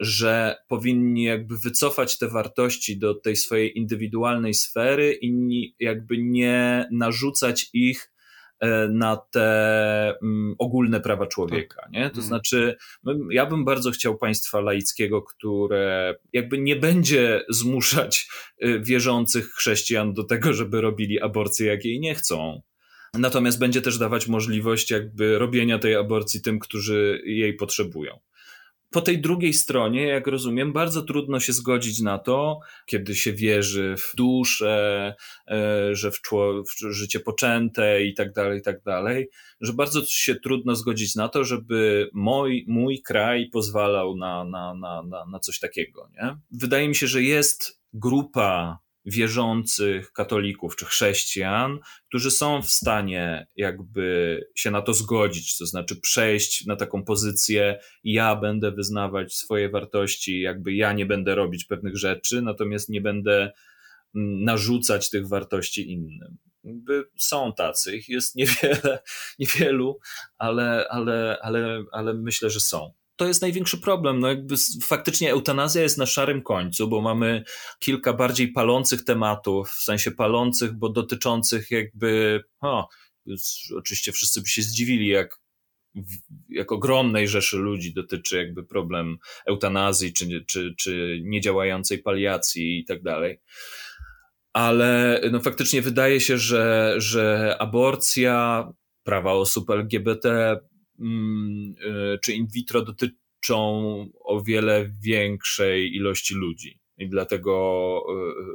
że powinni jakby wycofać te wartości do tej swojej indywidualnej sfery i jakby nie narzucać ich na te um, ogólne prawa człowieka, nie? To mhm. znaczy, ja bym bardzo chciał państwa laickiego, które jakby nie będzie zmuszać e, wierzących chrześcijan do tego, żeby robili aborcję, jak jej nie chcą. Natomiast będzie też dawać możliwość jakby robienia tej aborcji tym, którzy jej potrzebują po tej drugiej stronie, jak rozumiem, bardzo trudno się zgodzić na to, kiedy się wierzy w duszę, e, że w, czło, w życie poczęte i tak dalej, i tak dalej, że bardzo się trudno zgodzić na to, żeby mój, mój kraj pozwalał na, na, na, na, na coś takiego. Nie? Wydaje mi się, że jest grupa wierzących katolików czy chrześcijan, którzy są w stanie jakby się na to zgodzić, to znaczy przejść na taką pozycję, ja będę wyznawać swoje wartości, jakby ja nie będę robić pewnych rzeczy, natomiast nie będę mm, narzucać tych wartości innym. Jakby są tacy, ich jest niewiele, niewielu, ale, ale, ale, ale myślę, że są to jest największy problem. No jakby faktycznie eutanazja jest na szarym końcu, bo mamy kilka bardziej palących tematów, w sensie palących, bo dotyczących jakby, o, oczywiście wszyscy by się zdziwili, jak jak ogromnej rzeszy ludzi dotyczy jakby problem eutanazji, czy, czy, czy niedziałającej paliacji i tak dalej. Ale no faktycznie wydaje się, że, że aborcja, prawa osób LGBT, czy in vitro dotyczą o wiele większej ilości ludzi. I dlatego,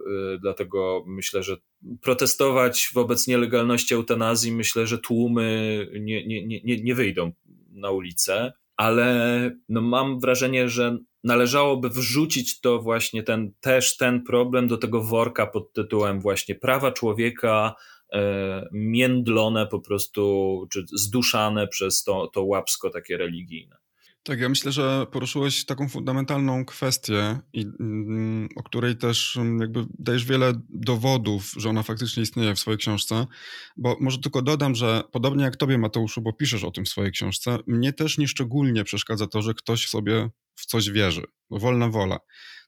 y, y, dlatego myślę, że protestować wobec nielegalności eutanazji, myślę, że tłumy nie, nie, nie, nie wyjdą na ulicę, ale no mam wrażenie, że należałoby wrzucić to właśnie ten, też ten problem do tego worka pod tytułem właśnie prawa człowieka, międlone po prostu, czy zduszane przez to, to łapsko takie religijne. Tak, ja myślę, że poruszyłeś taką fundamentalną kwestię, i, mm, o której też mm, jakby dajesz wiele dowodów, że ona faktycznie istnieje w swojej książce, bo może tylko dodam, że podobnie jak tobie Mateuszu, bo piszesz o tym w swojej książce, mnie też nieszczególnie przeszkadza to, że ktoś sobie w coś wierzy. Wolna wola.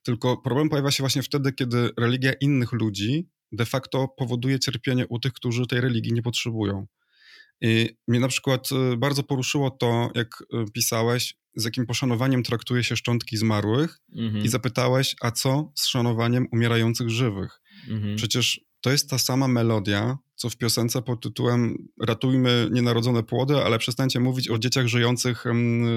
Tylko problem pojawia się właśnie wtedy, kiedy religia innych ludzi de facto powoduje cierpienie u tych, którzy tej religii nie potrzebują. I mnie na przykład y, bardzo poruszyło to, jak y, pisałeś, z jakim poszanowaniem traktuje się szczątki zmarłych mhm. i zapytałeś, a co z szanowaniem umierających żywych? Mhm. Przecież to jest ta sama melodia, co w piosence pod tytułem Ratujmy nienarodzone płody, ale przestańcie mówić o dzieciach żyjących,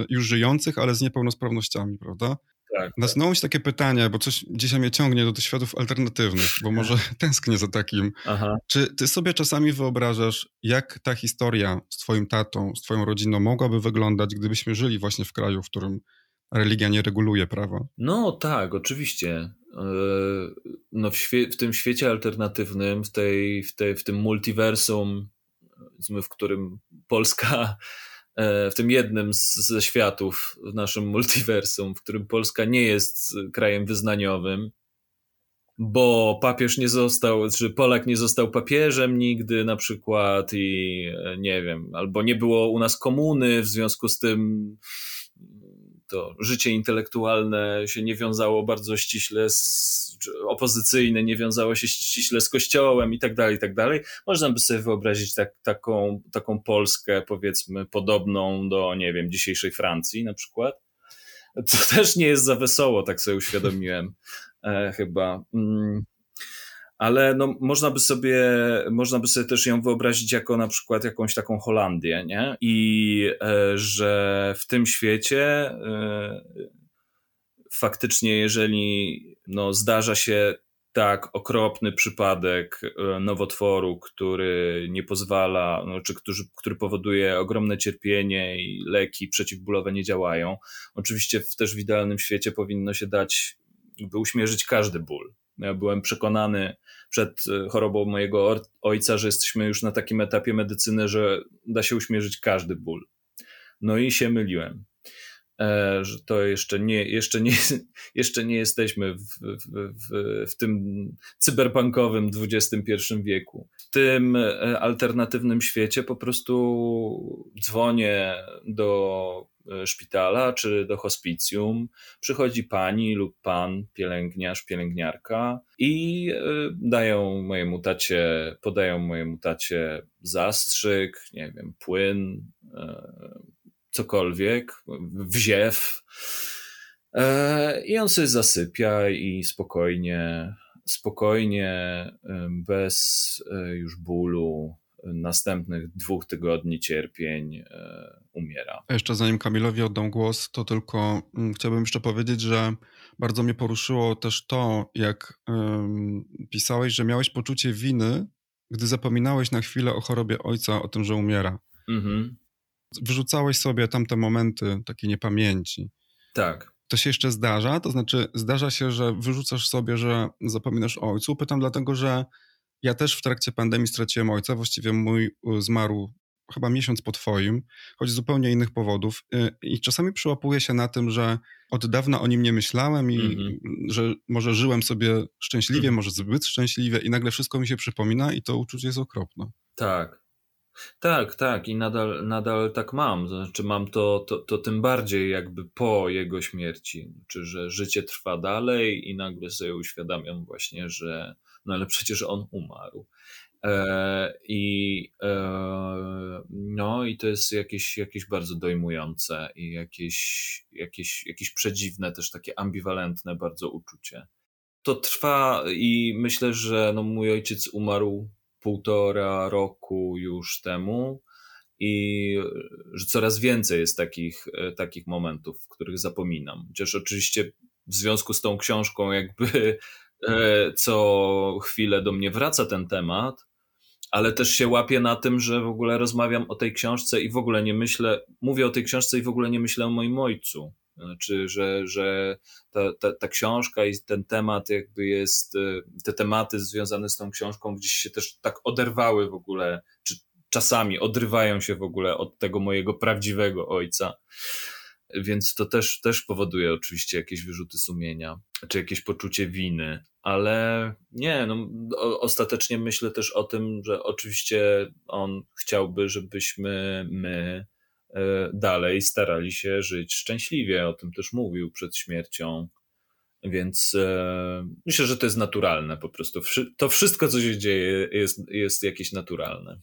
już żyjących, ale z niepełnosprawnościami, prawda? Tak, Nasunęło tak. się takie pytanie, bo coś dzisiaj mnie ciągnie do tych światów alternatywnych, bo może tęsknię za takim. Aha. Czy ty sobie czasami wyobrażasz, jak ta historia z twoim tatą, z twoją rodziną mogłaby wyglądać, gdybyśmy żyli właśnie w kraju, w którym religia nie reguluje prawa? No tak, oczywiście. E, no w, w tym świecie alternatywnym, w, tej, w, tej, w tym multiversum, w którym Polska w tym jednym z, ze światów w naszym multiversum, w którym Polska nie jest krajem wyznaniowym, bo papież nie został, czy Polak nie został papieżem nigdy na przykład i e, nie wiem, albo nie było u nas komuny, w związku z tym to życie intelektualne się nie wiązało bardzo ściśle z, opozycyjne, nie wiązało się ściśle z kościołem i tak dalej, i tak dalej. Można by sobie wyobrazić tak, taką, taką Polskę, powiedzmy, podobną do, nie wiem, dzisiejszej Francji na przykład. To też nie jest za wesoło, tak sobie uświadomiłem e, chyba. Mm ale no, można, by sobie, można by sobie też ją wyobrazić jako na przykład jakąś taką Holandię, nie? I e, że w tym świecie e, faktycznie, jeżeli no, zdarza się tak okropny przypadek e, nowotworu, który nie pozwala, no, czy który, który powoduje ogromne cierpienie i leki przeciwbólowe nie działają. Oczywiście w, też w idealnym świecie powinno się dać, by uśmierzyć każdy ból. Ja byłem przekonany przed e, chorobą mojego ojca, że jesteśmy już na takim etapie medycyny, że da się uśmierzyć każdy ból. No i się myliłem. E, że to jeszcze nie, jeszcze nie, jeszcze nie jesteśmy w, w, w, w tym cyberpunkowym XXI wieku. W tym e, alternatywnym świecie po prostu dzwonię do e, szpitala czy do hospicjum przychodzi pani lub pan, pielęgniarz, pielęgniarka i dają mojemu tacie, podają mojemu tacie zastrzyk, nie wiem, płyn, cokolwiek, wziew. I on sobie zasypia i spokojnie, spokojnie, bez już bólu, następnych dwóch tygodni cierpień e, umiera. A jeszcze zanim Kamilowi oddam głos, to tylko um, chciałbym jeszcze powiedzieć, że bardzo mnie poruszyło też to, jak pisałeś, że miałeś poczucie winy, gdy zapominałeś na chwilę o chorobie ojca, o tym, że umiera. Mhm. Wyrzucałeś sobie tamte momenty takiej niepamięci. Tak. To się jeszcze zdarza? To znaczy, zdarza się, że wyrzucasz sobie, że zapominasz o ojcu? Pytam dlatego, że ja też w trakcie pandemii straciłem ojca, właściwie mój zmarł chyba miesiąc po twoim, choć z zupełnie innych powodów. Y, I czasami przyłapuję się na tym, że od dawna o nim nie myślałem i mm-hmm. że może żyłem sobie szczęśliwie, mm. może zbyt szczęśliwie i nagle wszystko mi się przypomina i to uczucie jest okropne. Tak. Tak, tak i nadal, nadal tak mam. Znaczy mam to, to, to tym bardziej jakby po jego śmierci, czy że życie trwa dalej i nagle sobie uświadamiam właśnie, że no ale przecież on umarł. E, I e, no i to jest jakieś, jakieś bardzo dojmujące i jakieś, jakieś, jakieś przedziwne, też takie ambiwalentne bardzo uczucie. To trwa i myślę, że no mój ojciec umarł półtora roku już temu i że coraz więcej jest takich, e, takich momentów, w których zapominam. Chociaż oczywiście w związku z tą książką jakby E, co chwilę do mnie wraca ten temat, ale też się łapię na tym, że w ogóle rozmawiam o tej książce i w ogóle nie myślę, mówię o tej książce i w ogóle nie myślę o moim ojcu. Znaczy, że, że ta, ta, ta książka i ten temat jakby jest, e, te tematy związane z tą książką gdzieś się też tak oderwały w ogóle, czy czasami odrywają się w ogóle od tego mojego prawdziwego ojca. Więc to też, też powoduje oczywiście jakieś wyrzuty sumienia, czy jakieś poczucie winy, ale nie, no, ostatecznie myślę też o tym, że oczywiście on chciałby, żebyśmy my dalej starali się żyć szczęśliwie, o tym też mówił przed śmiercią. Więc e, myślę, że to jest naturalne po prostu. To wszystko, co się dzieje, jest, jest jakieś naturalne.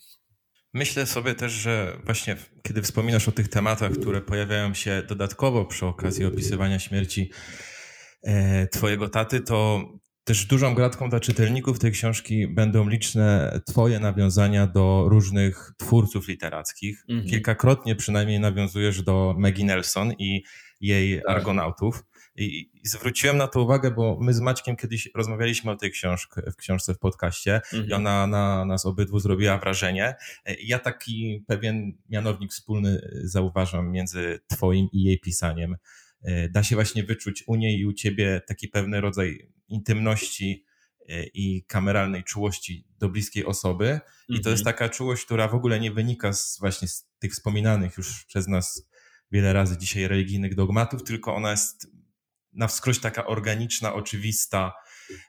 Myślę sobie też, że właśnie kiedy wspominasz o tych tematach, które pojawiają się dodatkowo przy okazji opisywania śmierci e, Twojego taty, to też dużą gratką dla czytelników tej książki będą liczne Twoje nawiązania do różnych twórców literackich. Mhm. Kilkakrotnie przynajmniej nawiązujesz do Maggie Nelson i jej tak. Argonautów. I, I, zwróciłem na to uwagę, bo my z Maćkiem kiedyś rozmawialiśmy o tej książce, w książce w podcaście mhm. i ona na nas obydwu zrobiła wrażenie. Ja taki pewien mianownik wspólny zauważam między twoim i jej pisaniem. Da się właśnie wyczuć u niej i u ciebie taki pewny rodzaj intymności i kameralnej czułości do bliskiej osoby. Mhm. I to jest mhm. taka czułość, która w ogóle nie wynika z właśnie z tych wspominanych już przez nas wiele razy dzisiaj religijnych dogmatów, tylko ona jest na wskroś taka organiczna, oczywista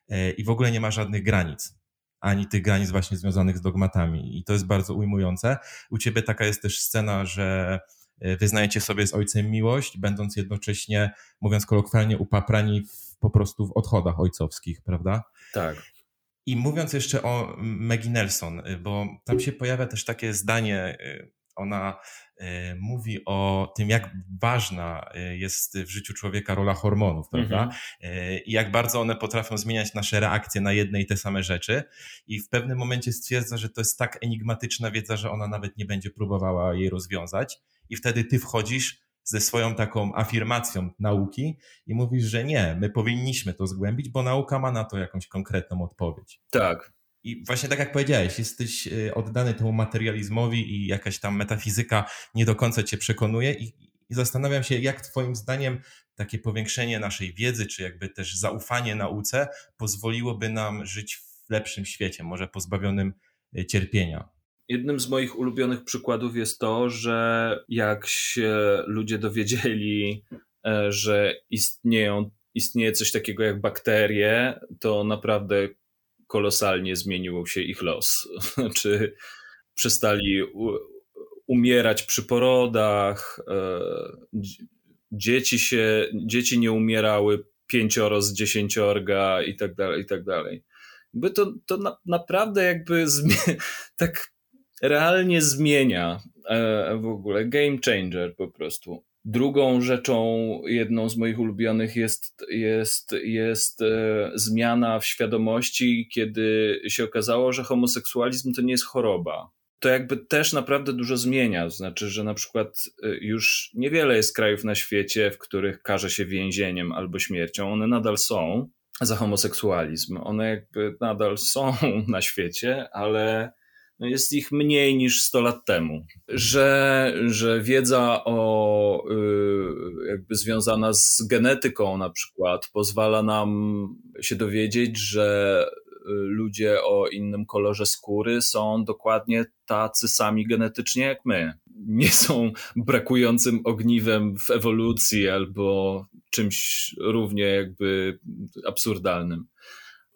e, i w ogóle nie ma żadnych granic. Ani tych granic właśnie związanych z dogmatami. I to jest bardzo ujmujące. U ciebie taka jest też scena, że e, wyznajecie sobie z ojcem miłość, będąc jednocześnie, mówiąc kolokwialnie, upaprani w, po prostu w odchodach ojcowskich, prawda? Tak. I mówiąc jeszcze o Maggie Nelson, e, bo tam się pojawia też takie zdanie, ona E, mówi o tym, jak ważna e, jest w życiu człowieka rola hormonów, prawda? Mhm. E, I jak bardzo one potrafią zmieniać nasze reakcje na jedne i te same rzeczy. I w pewnym momencie stwierdza, że to jest tak enigmatyczna wiedza, że ona nawet nie będzie próbowała jej rozwiązać. I wtedy ty wchodzisz ze swoją taką afirmacją nauki i mówisz, że nie, my powinniśmy to zgłębić, bo nauka ma na to jakąś konkretną odpowiedź. Tak. I właśnie tak jak powiedziałeś, jesteś y, oddany temu materializmowi i jakaś tam metafizyka nie do końca cię przekonuje i, i zastanawiam się, jak twoim zdaniem takie powiększenie naszej wiedzy, czy jakby też zaufanie nauce pozwoliłoby nam żyć w lepszym świecie, może pozbawionym y, cierpienia. Jednym z moich ulubionych przykładów jest to, że jak się ludzie dowiedzieli, e, że istnieją, istnieje coś takiego jak bakterie, to naprawdę kolosalnie zmienił się ich los. Czy przestali umierać przy porodach, e, dzieci się, dzieci nie umierały pięcioro z dziesięciorga i tak dalej, i tak dalej. To, to na, naprawdę jakby tak realnie zmienia e, w ogóle game changer po prostu. Drugą rzeczą, jedną z moich ulubionych jest, jest, jest e, zmiana w świadomości, kiedy się okazało, że homoseksualizm to nie jest choroba. To jakby też naprawdę dużo zmienia. Znaczy, że na przykład e, już niewiele jest krajów na świecie, w których karze się więzieniem albo śmiercią. One nadal są za homoseksualizm. One jakby nadal są na świecie, ale jest ich mniej niż 100 lat temu. Że, że wiedza o, y, jakby związana z genetyką na przykład pozwala nam się dowiedzieć, że y, ludzie o innym kolorze skóry są dokładnie tacy sami genetycznie jak my. Nie są brakującym ogniwem w ewolucji albo czymś równie jakby absurdalnym.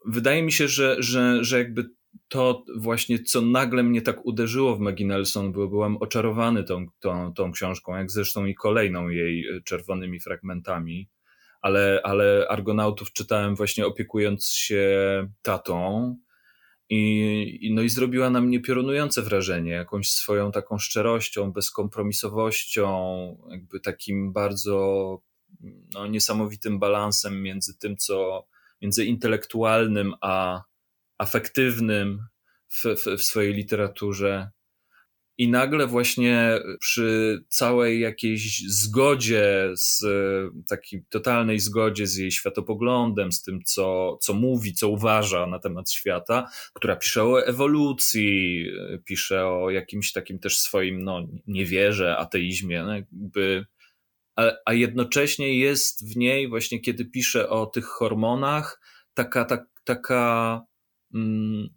Wydaje mi się, że, że, że jakby to właśnie, co nagle mnie tak uderzyło w Maggie Nelson, bo byłem oczarowany tą, tą, tą książką, jak zresztą i kolejną jej e, czerwonymi fragmentami. Ale, ale Argonautów czytałem właśnie opiekując się tatą. I, no i zrobiła na mnie piorunujące wrażenie, jakąś swoją taką szczerością, bezkompromisowością, jakby takim bardzo no, niesamowitym balansem między tym, co między intelektualnym a afektywnym w, w, w swojej literaturze. I nagle właśnie przy całej jakiejś zgodzie, z takiej totalnej zgodzie z jej światopoglądem, z tym, co, co mówi, co uważa na temat świata, która pisze o ewolucji, pisze o jakimś takim też swoim no, niewierze, ateizmie, no jakby, a, a jednocześnie jest w niej właśnie, kiedy pisze o tych hormonach, taka, ta, taka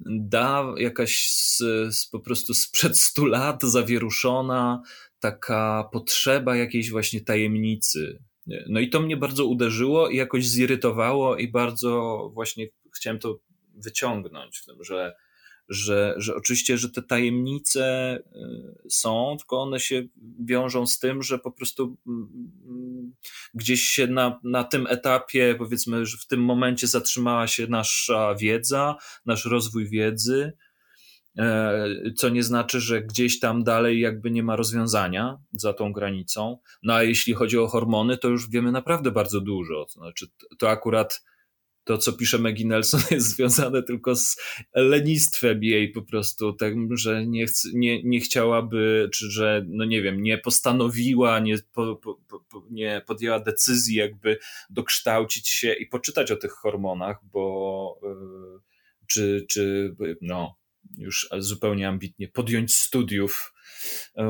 da jakaś z, z, po prostu sprzed stu lat zawieruszona taka potrzeba jakiejś właśnie tajemnicy. No i to mnie bardzo uderzyło i jakoś zirytowało i bardzo właśnie chciałem to wyciągnąć w tym, że że, że oczywiście, że te tajemnice y, są, tylko one się wiążą z tym, że po prostu mm, mm, gdzieś się na, na tym etapie, powiedzmy, że w tym momencie zatrzymała się nasza wiedza, nasz rozwój wiedzy, e, co nie znaczy, że gdzieś tam dalej jakby nie ma rozwiązania za tą granicą. No a jeśli chodzi o hormony, to już wiemy naprawdę bardzo dużo. To znaczy, to akurat to, co pisze Maggie Nelson, jest związane tylko z lenistwem jej po prostu, tak, że nie, nie, nie chciałaby, czy że, no nie wiem, nie postanowiła, nie, po, po, po, nie podjęła decyzji, jakby dokształcić się i poczytać o tych hormonach, bo yy, czy, czy, no, już zupełnie ambitnie podjąć studiów yy,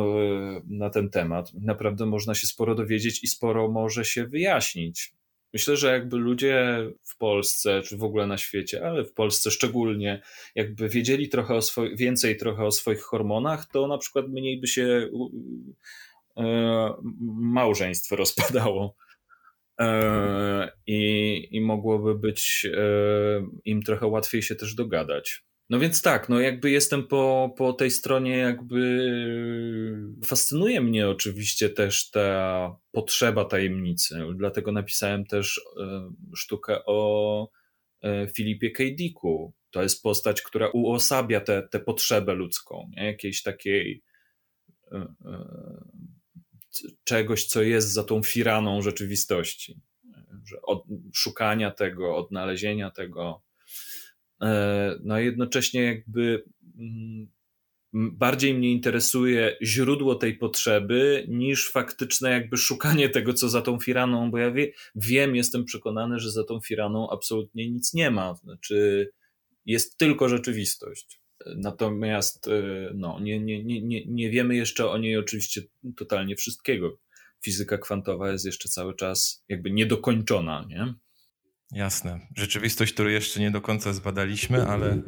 na ten temat. Naprawdę można się sporo dowiedzieć i sporo może się wyjaśnić. Myślę, że jakby ludzie w Polsce, czy w ogóle na świecie, ale w Polsce szczególnie, jakby wiedzieli trochę o swoi- więcej trochę o swoich hormonach, to na przykład mniej by się e, małżeństwo rozpadało. E, i, I mogłoby być e, im trochę łatwiej się też dogadać. No więc tak, no jakby jestem po, po tej stronie, jakby fascynuje mnie oczywiście też ta potrzeba tajemnicy. Dlatego napisałem też e, sztukę o e, Filipie K. To jest postać, która uosabia tę potrzebę ludzką, nie? jakiejś takiej e, czegoś, co jest za tą firaną rzeczywistości. Że od, szukania tego, odnalezienia tego E, no jednocześnie jakby mm, bardziej mnie interesuje źródło tej potrzeby niż faktyczne jakby szukanie tego, co za tą firaną, bo ja wie, wiem, jestem przekonany, że za tą firaną absolutnie nic nie ma. Znaczy jest tylko rzeczywistość. Natomiast e, no, nie, nie, nie, nie wiemy jeszcze o niej oczywiście totalnie wszystkiego. Fizyka kwantowa jest jeszcze cały czas jakby niedokończona, nie? Jasne. Rzeczywistość, którą jeszcze nie do końca zbadaliśmy, ale,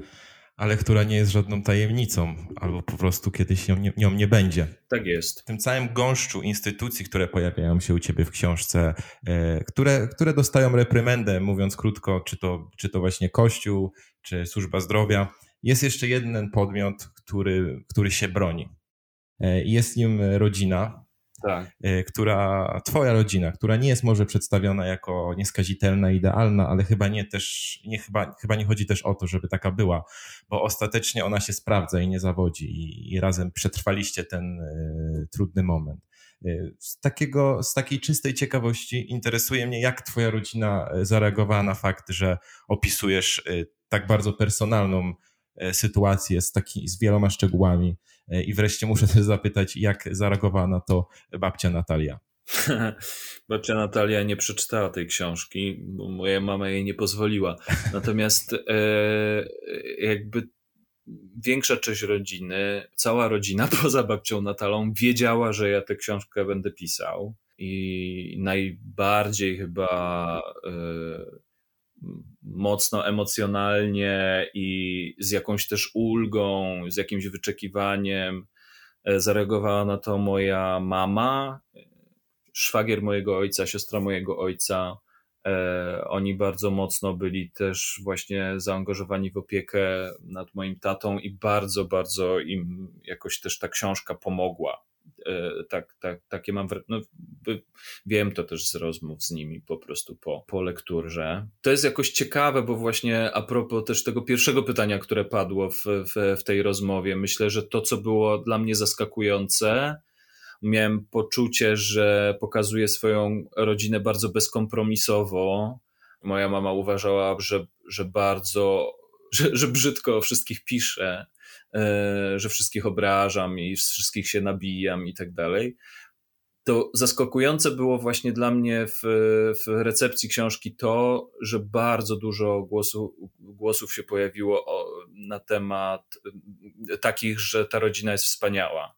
ale która nie jest żadną tajemnicą, albo po prostu kiedyś nią nie, nią nie będzie. Tak jest. W tym całym gąszczu instytucji, które pojawiają się u ciebie w książce, e, które, które dostają reprymendę, mówiąc krótko, czy to, czy to właśnie Kościół, czy służba zdrowia, jest jeszcze jeden podmiot, który, który się broni. Jest nim rodzina, tak. Y, która, twoja rodzina, która nie jest może przedstawiona jako nieskazitelna, idealna, ale chyba nie też, nie, chyba, chyba nie chodzi też o to, żeby taka była, bo ostatecznie ona się sprawdza i nie zawodzi i, i razem przetrwaliście ten y, trudny moment. Y, z, takiego, z takiej czystej ciekawości interesuje mnie, jak twoja rodzina zareagowała na fakt, że opisujesz tak bardzo personalną sytuację z, taki, z wieloma szczegółami E, I wreszcie muszę też zapytać, jak zareagowała na to babcia Natalia. babcia Natalia nie przeczytała tej książki, bo moja mama jej nie pozwoliła. Natomiast e, jakby większa część rodziny, cała rodzina poza babcią Natalą wiedziała, że ja tę książkę będę pisał. I najbardziej chyba e, mocno emocjonalnie i z jakąś też ulgą, z jakimś wyczekiwaniem e, zareagowała na to moja mama, szwagier mojego ojca, siostra mojego ojca. E, oni bardzo mocno byli też właśnie zaangażowani w opiekę nad moim tatą i bardzo, bardzo im jakoś też ta książka pomogła tak, tak, takie mam, no, wiem to też z rozmów z nimi po prostu po, po lekturze. To jest jakoś ciekawe, bo właśnie a propos też tego pierwszego pytania, które padło w, w, w tej rozmowie, myślę, że to, co było dla mnie zaskakujące, miałem poczucie, że pokazuje swoją rodzinę bardzo bezkompromisowo. Moja mama uważała, że, że bardzo, że, że brzydko o wszystkich pisze, E, że wszystkich obrażam i wszystkich się nabijam i tak dalej. To zaskakujące było właśnie dla mnie w, w recepcji książki to, że bardzo dużo głosu, głosów się pojawiło o, na temat takich, że ta rodzina jest wspaniała.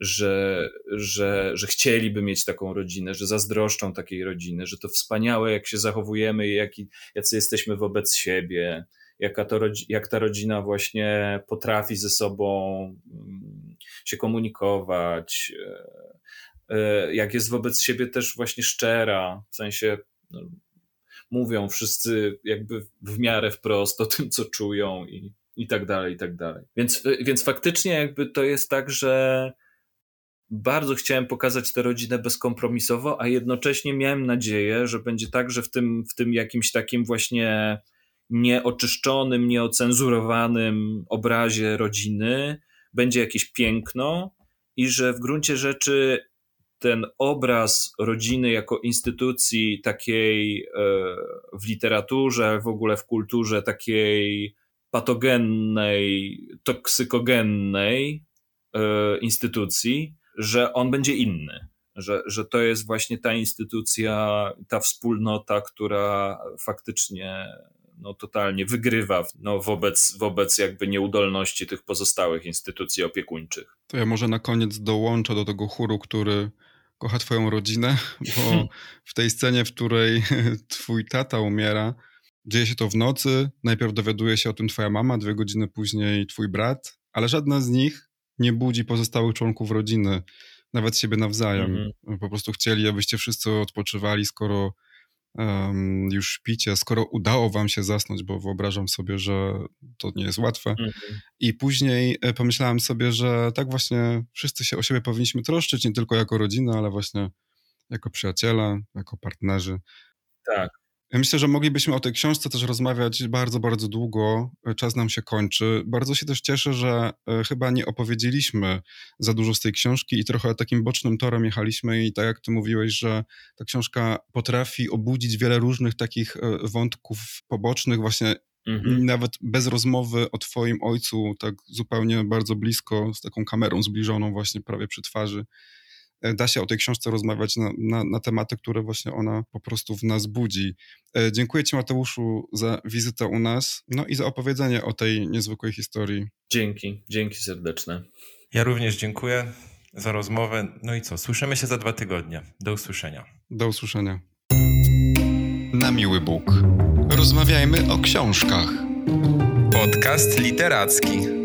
Że, że, że chcieliby mieć taką rodzinę, że zazdroszczą takiej rodziny, że to wspaniałe, jak się zachowujemy i jaki, jacy jesteśmy wobec siebie, jaka to, jak ta rodzina właśnie potrafi ze sobą mm, się komunikować, e, e, jak jest wobec siebie też właśnie szczera, w sensie no, mówią wszyscy jakby w miarę wprost o tym, co czują i, i tak dalej, i tak dalej. Więc, więc faktycznie jakby to jest tak, że bardzo chciałem pokazać tę rodzinę bezkompromisowo, a jednocześnie miałem nadzieję, że będzie tak, że w tym, w tym jakimś takim właśnie nieoczyszczonym, nieocenzurowanym obrazie rodziny będzie jakieś piękno i że w gruncie rzeczy ten obraz rodziny jako instytucji takiej e, w literaturze, w ogóle w kulturze takiej patogennej, toksykogennej e, instytucji, że on będzie inny. Że, że to jest właśnie ta instytucja, ta wspólnota, która faktycznie no, totalnie wygrywa no, wobec, wobec jakby nieudolności tych pozostałych instytucji opiekuńczych. To ja może na koniec dołączę do tego chóru, który kocha twoją rodzinę, bo w tej scenie, w której twój tata umiera, dzieje się to w nocy, najpierw dowiaduje się o tym twoja mama, dwie godziny później twój brat, ale żadna z nich nie budzi pozostałych członków rodziny, nawet siebie nawzajem. Mm -hmm. Po prostu chcieli, abyście wszyscy odpoczywali, skoro um, już śpicie, skoro udało wam się zasnąć, bo wyobrażam sobie, że to nie jest łatwe. Mhm. I później e, pomyślałem sobie, że tak właśnie wszyscy się o siebie powinniśmy troszczyć, nie tylko jako rodzina, ale właśnie jako przyjaciele, jako partnerzy. Tak. Myślę, że moglibyśmy o tej książce też rozmawiać bardzo, bardzo długo. Czas nam się kończy. Bardzo się też cieszę, że e, chyba nie opowiedzieliśmy za dużo z tej książki i trochę takim bocznym torem jechaliśmy i tak jak ty mówiłeś, że ta książka potrafi obudzić wiele różnych takich e, wątków pobocznych, właśnie Mhm. Nawet bez rozmowy o Twoim ojcu, tak zupełnie bardzo blisko, z taką kamerą zbliżoną, właśnie prawie przy twarzy, da się o tej książce rozmawiać na, na, na, tematy, które właśnie ona po prostu w nas budzi. E, dziękuję Ci, Mateuszu, za wizytę u nas, no i za opowiedzenie o tej niezwykłej historii. Dzięki, dzięki serdeczne. Ja również dziękuję za rozmowę. No i co, słyszymy się za dwa tygodnie. Do usłyszenia. Do usłyszenia. Na miły Bóg. Rozmawiajmy o książkach. Podcast literacki.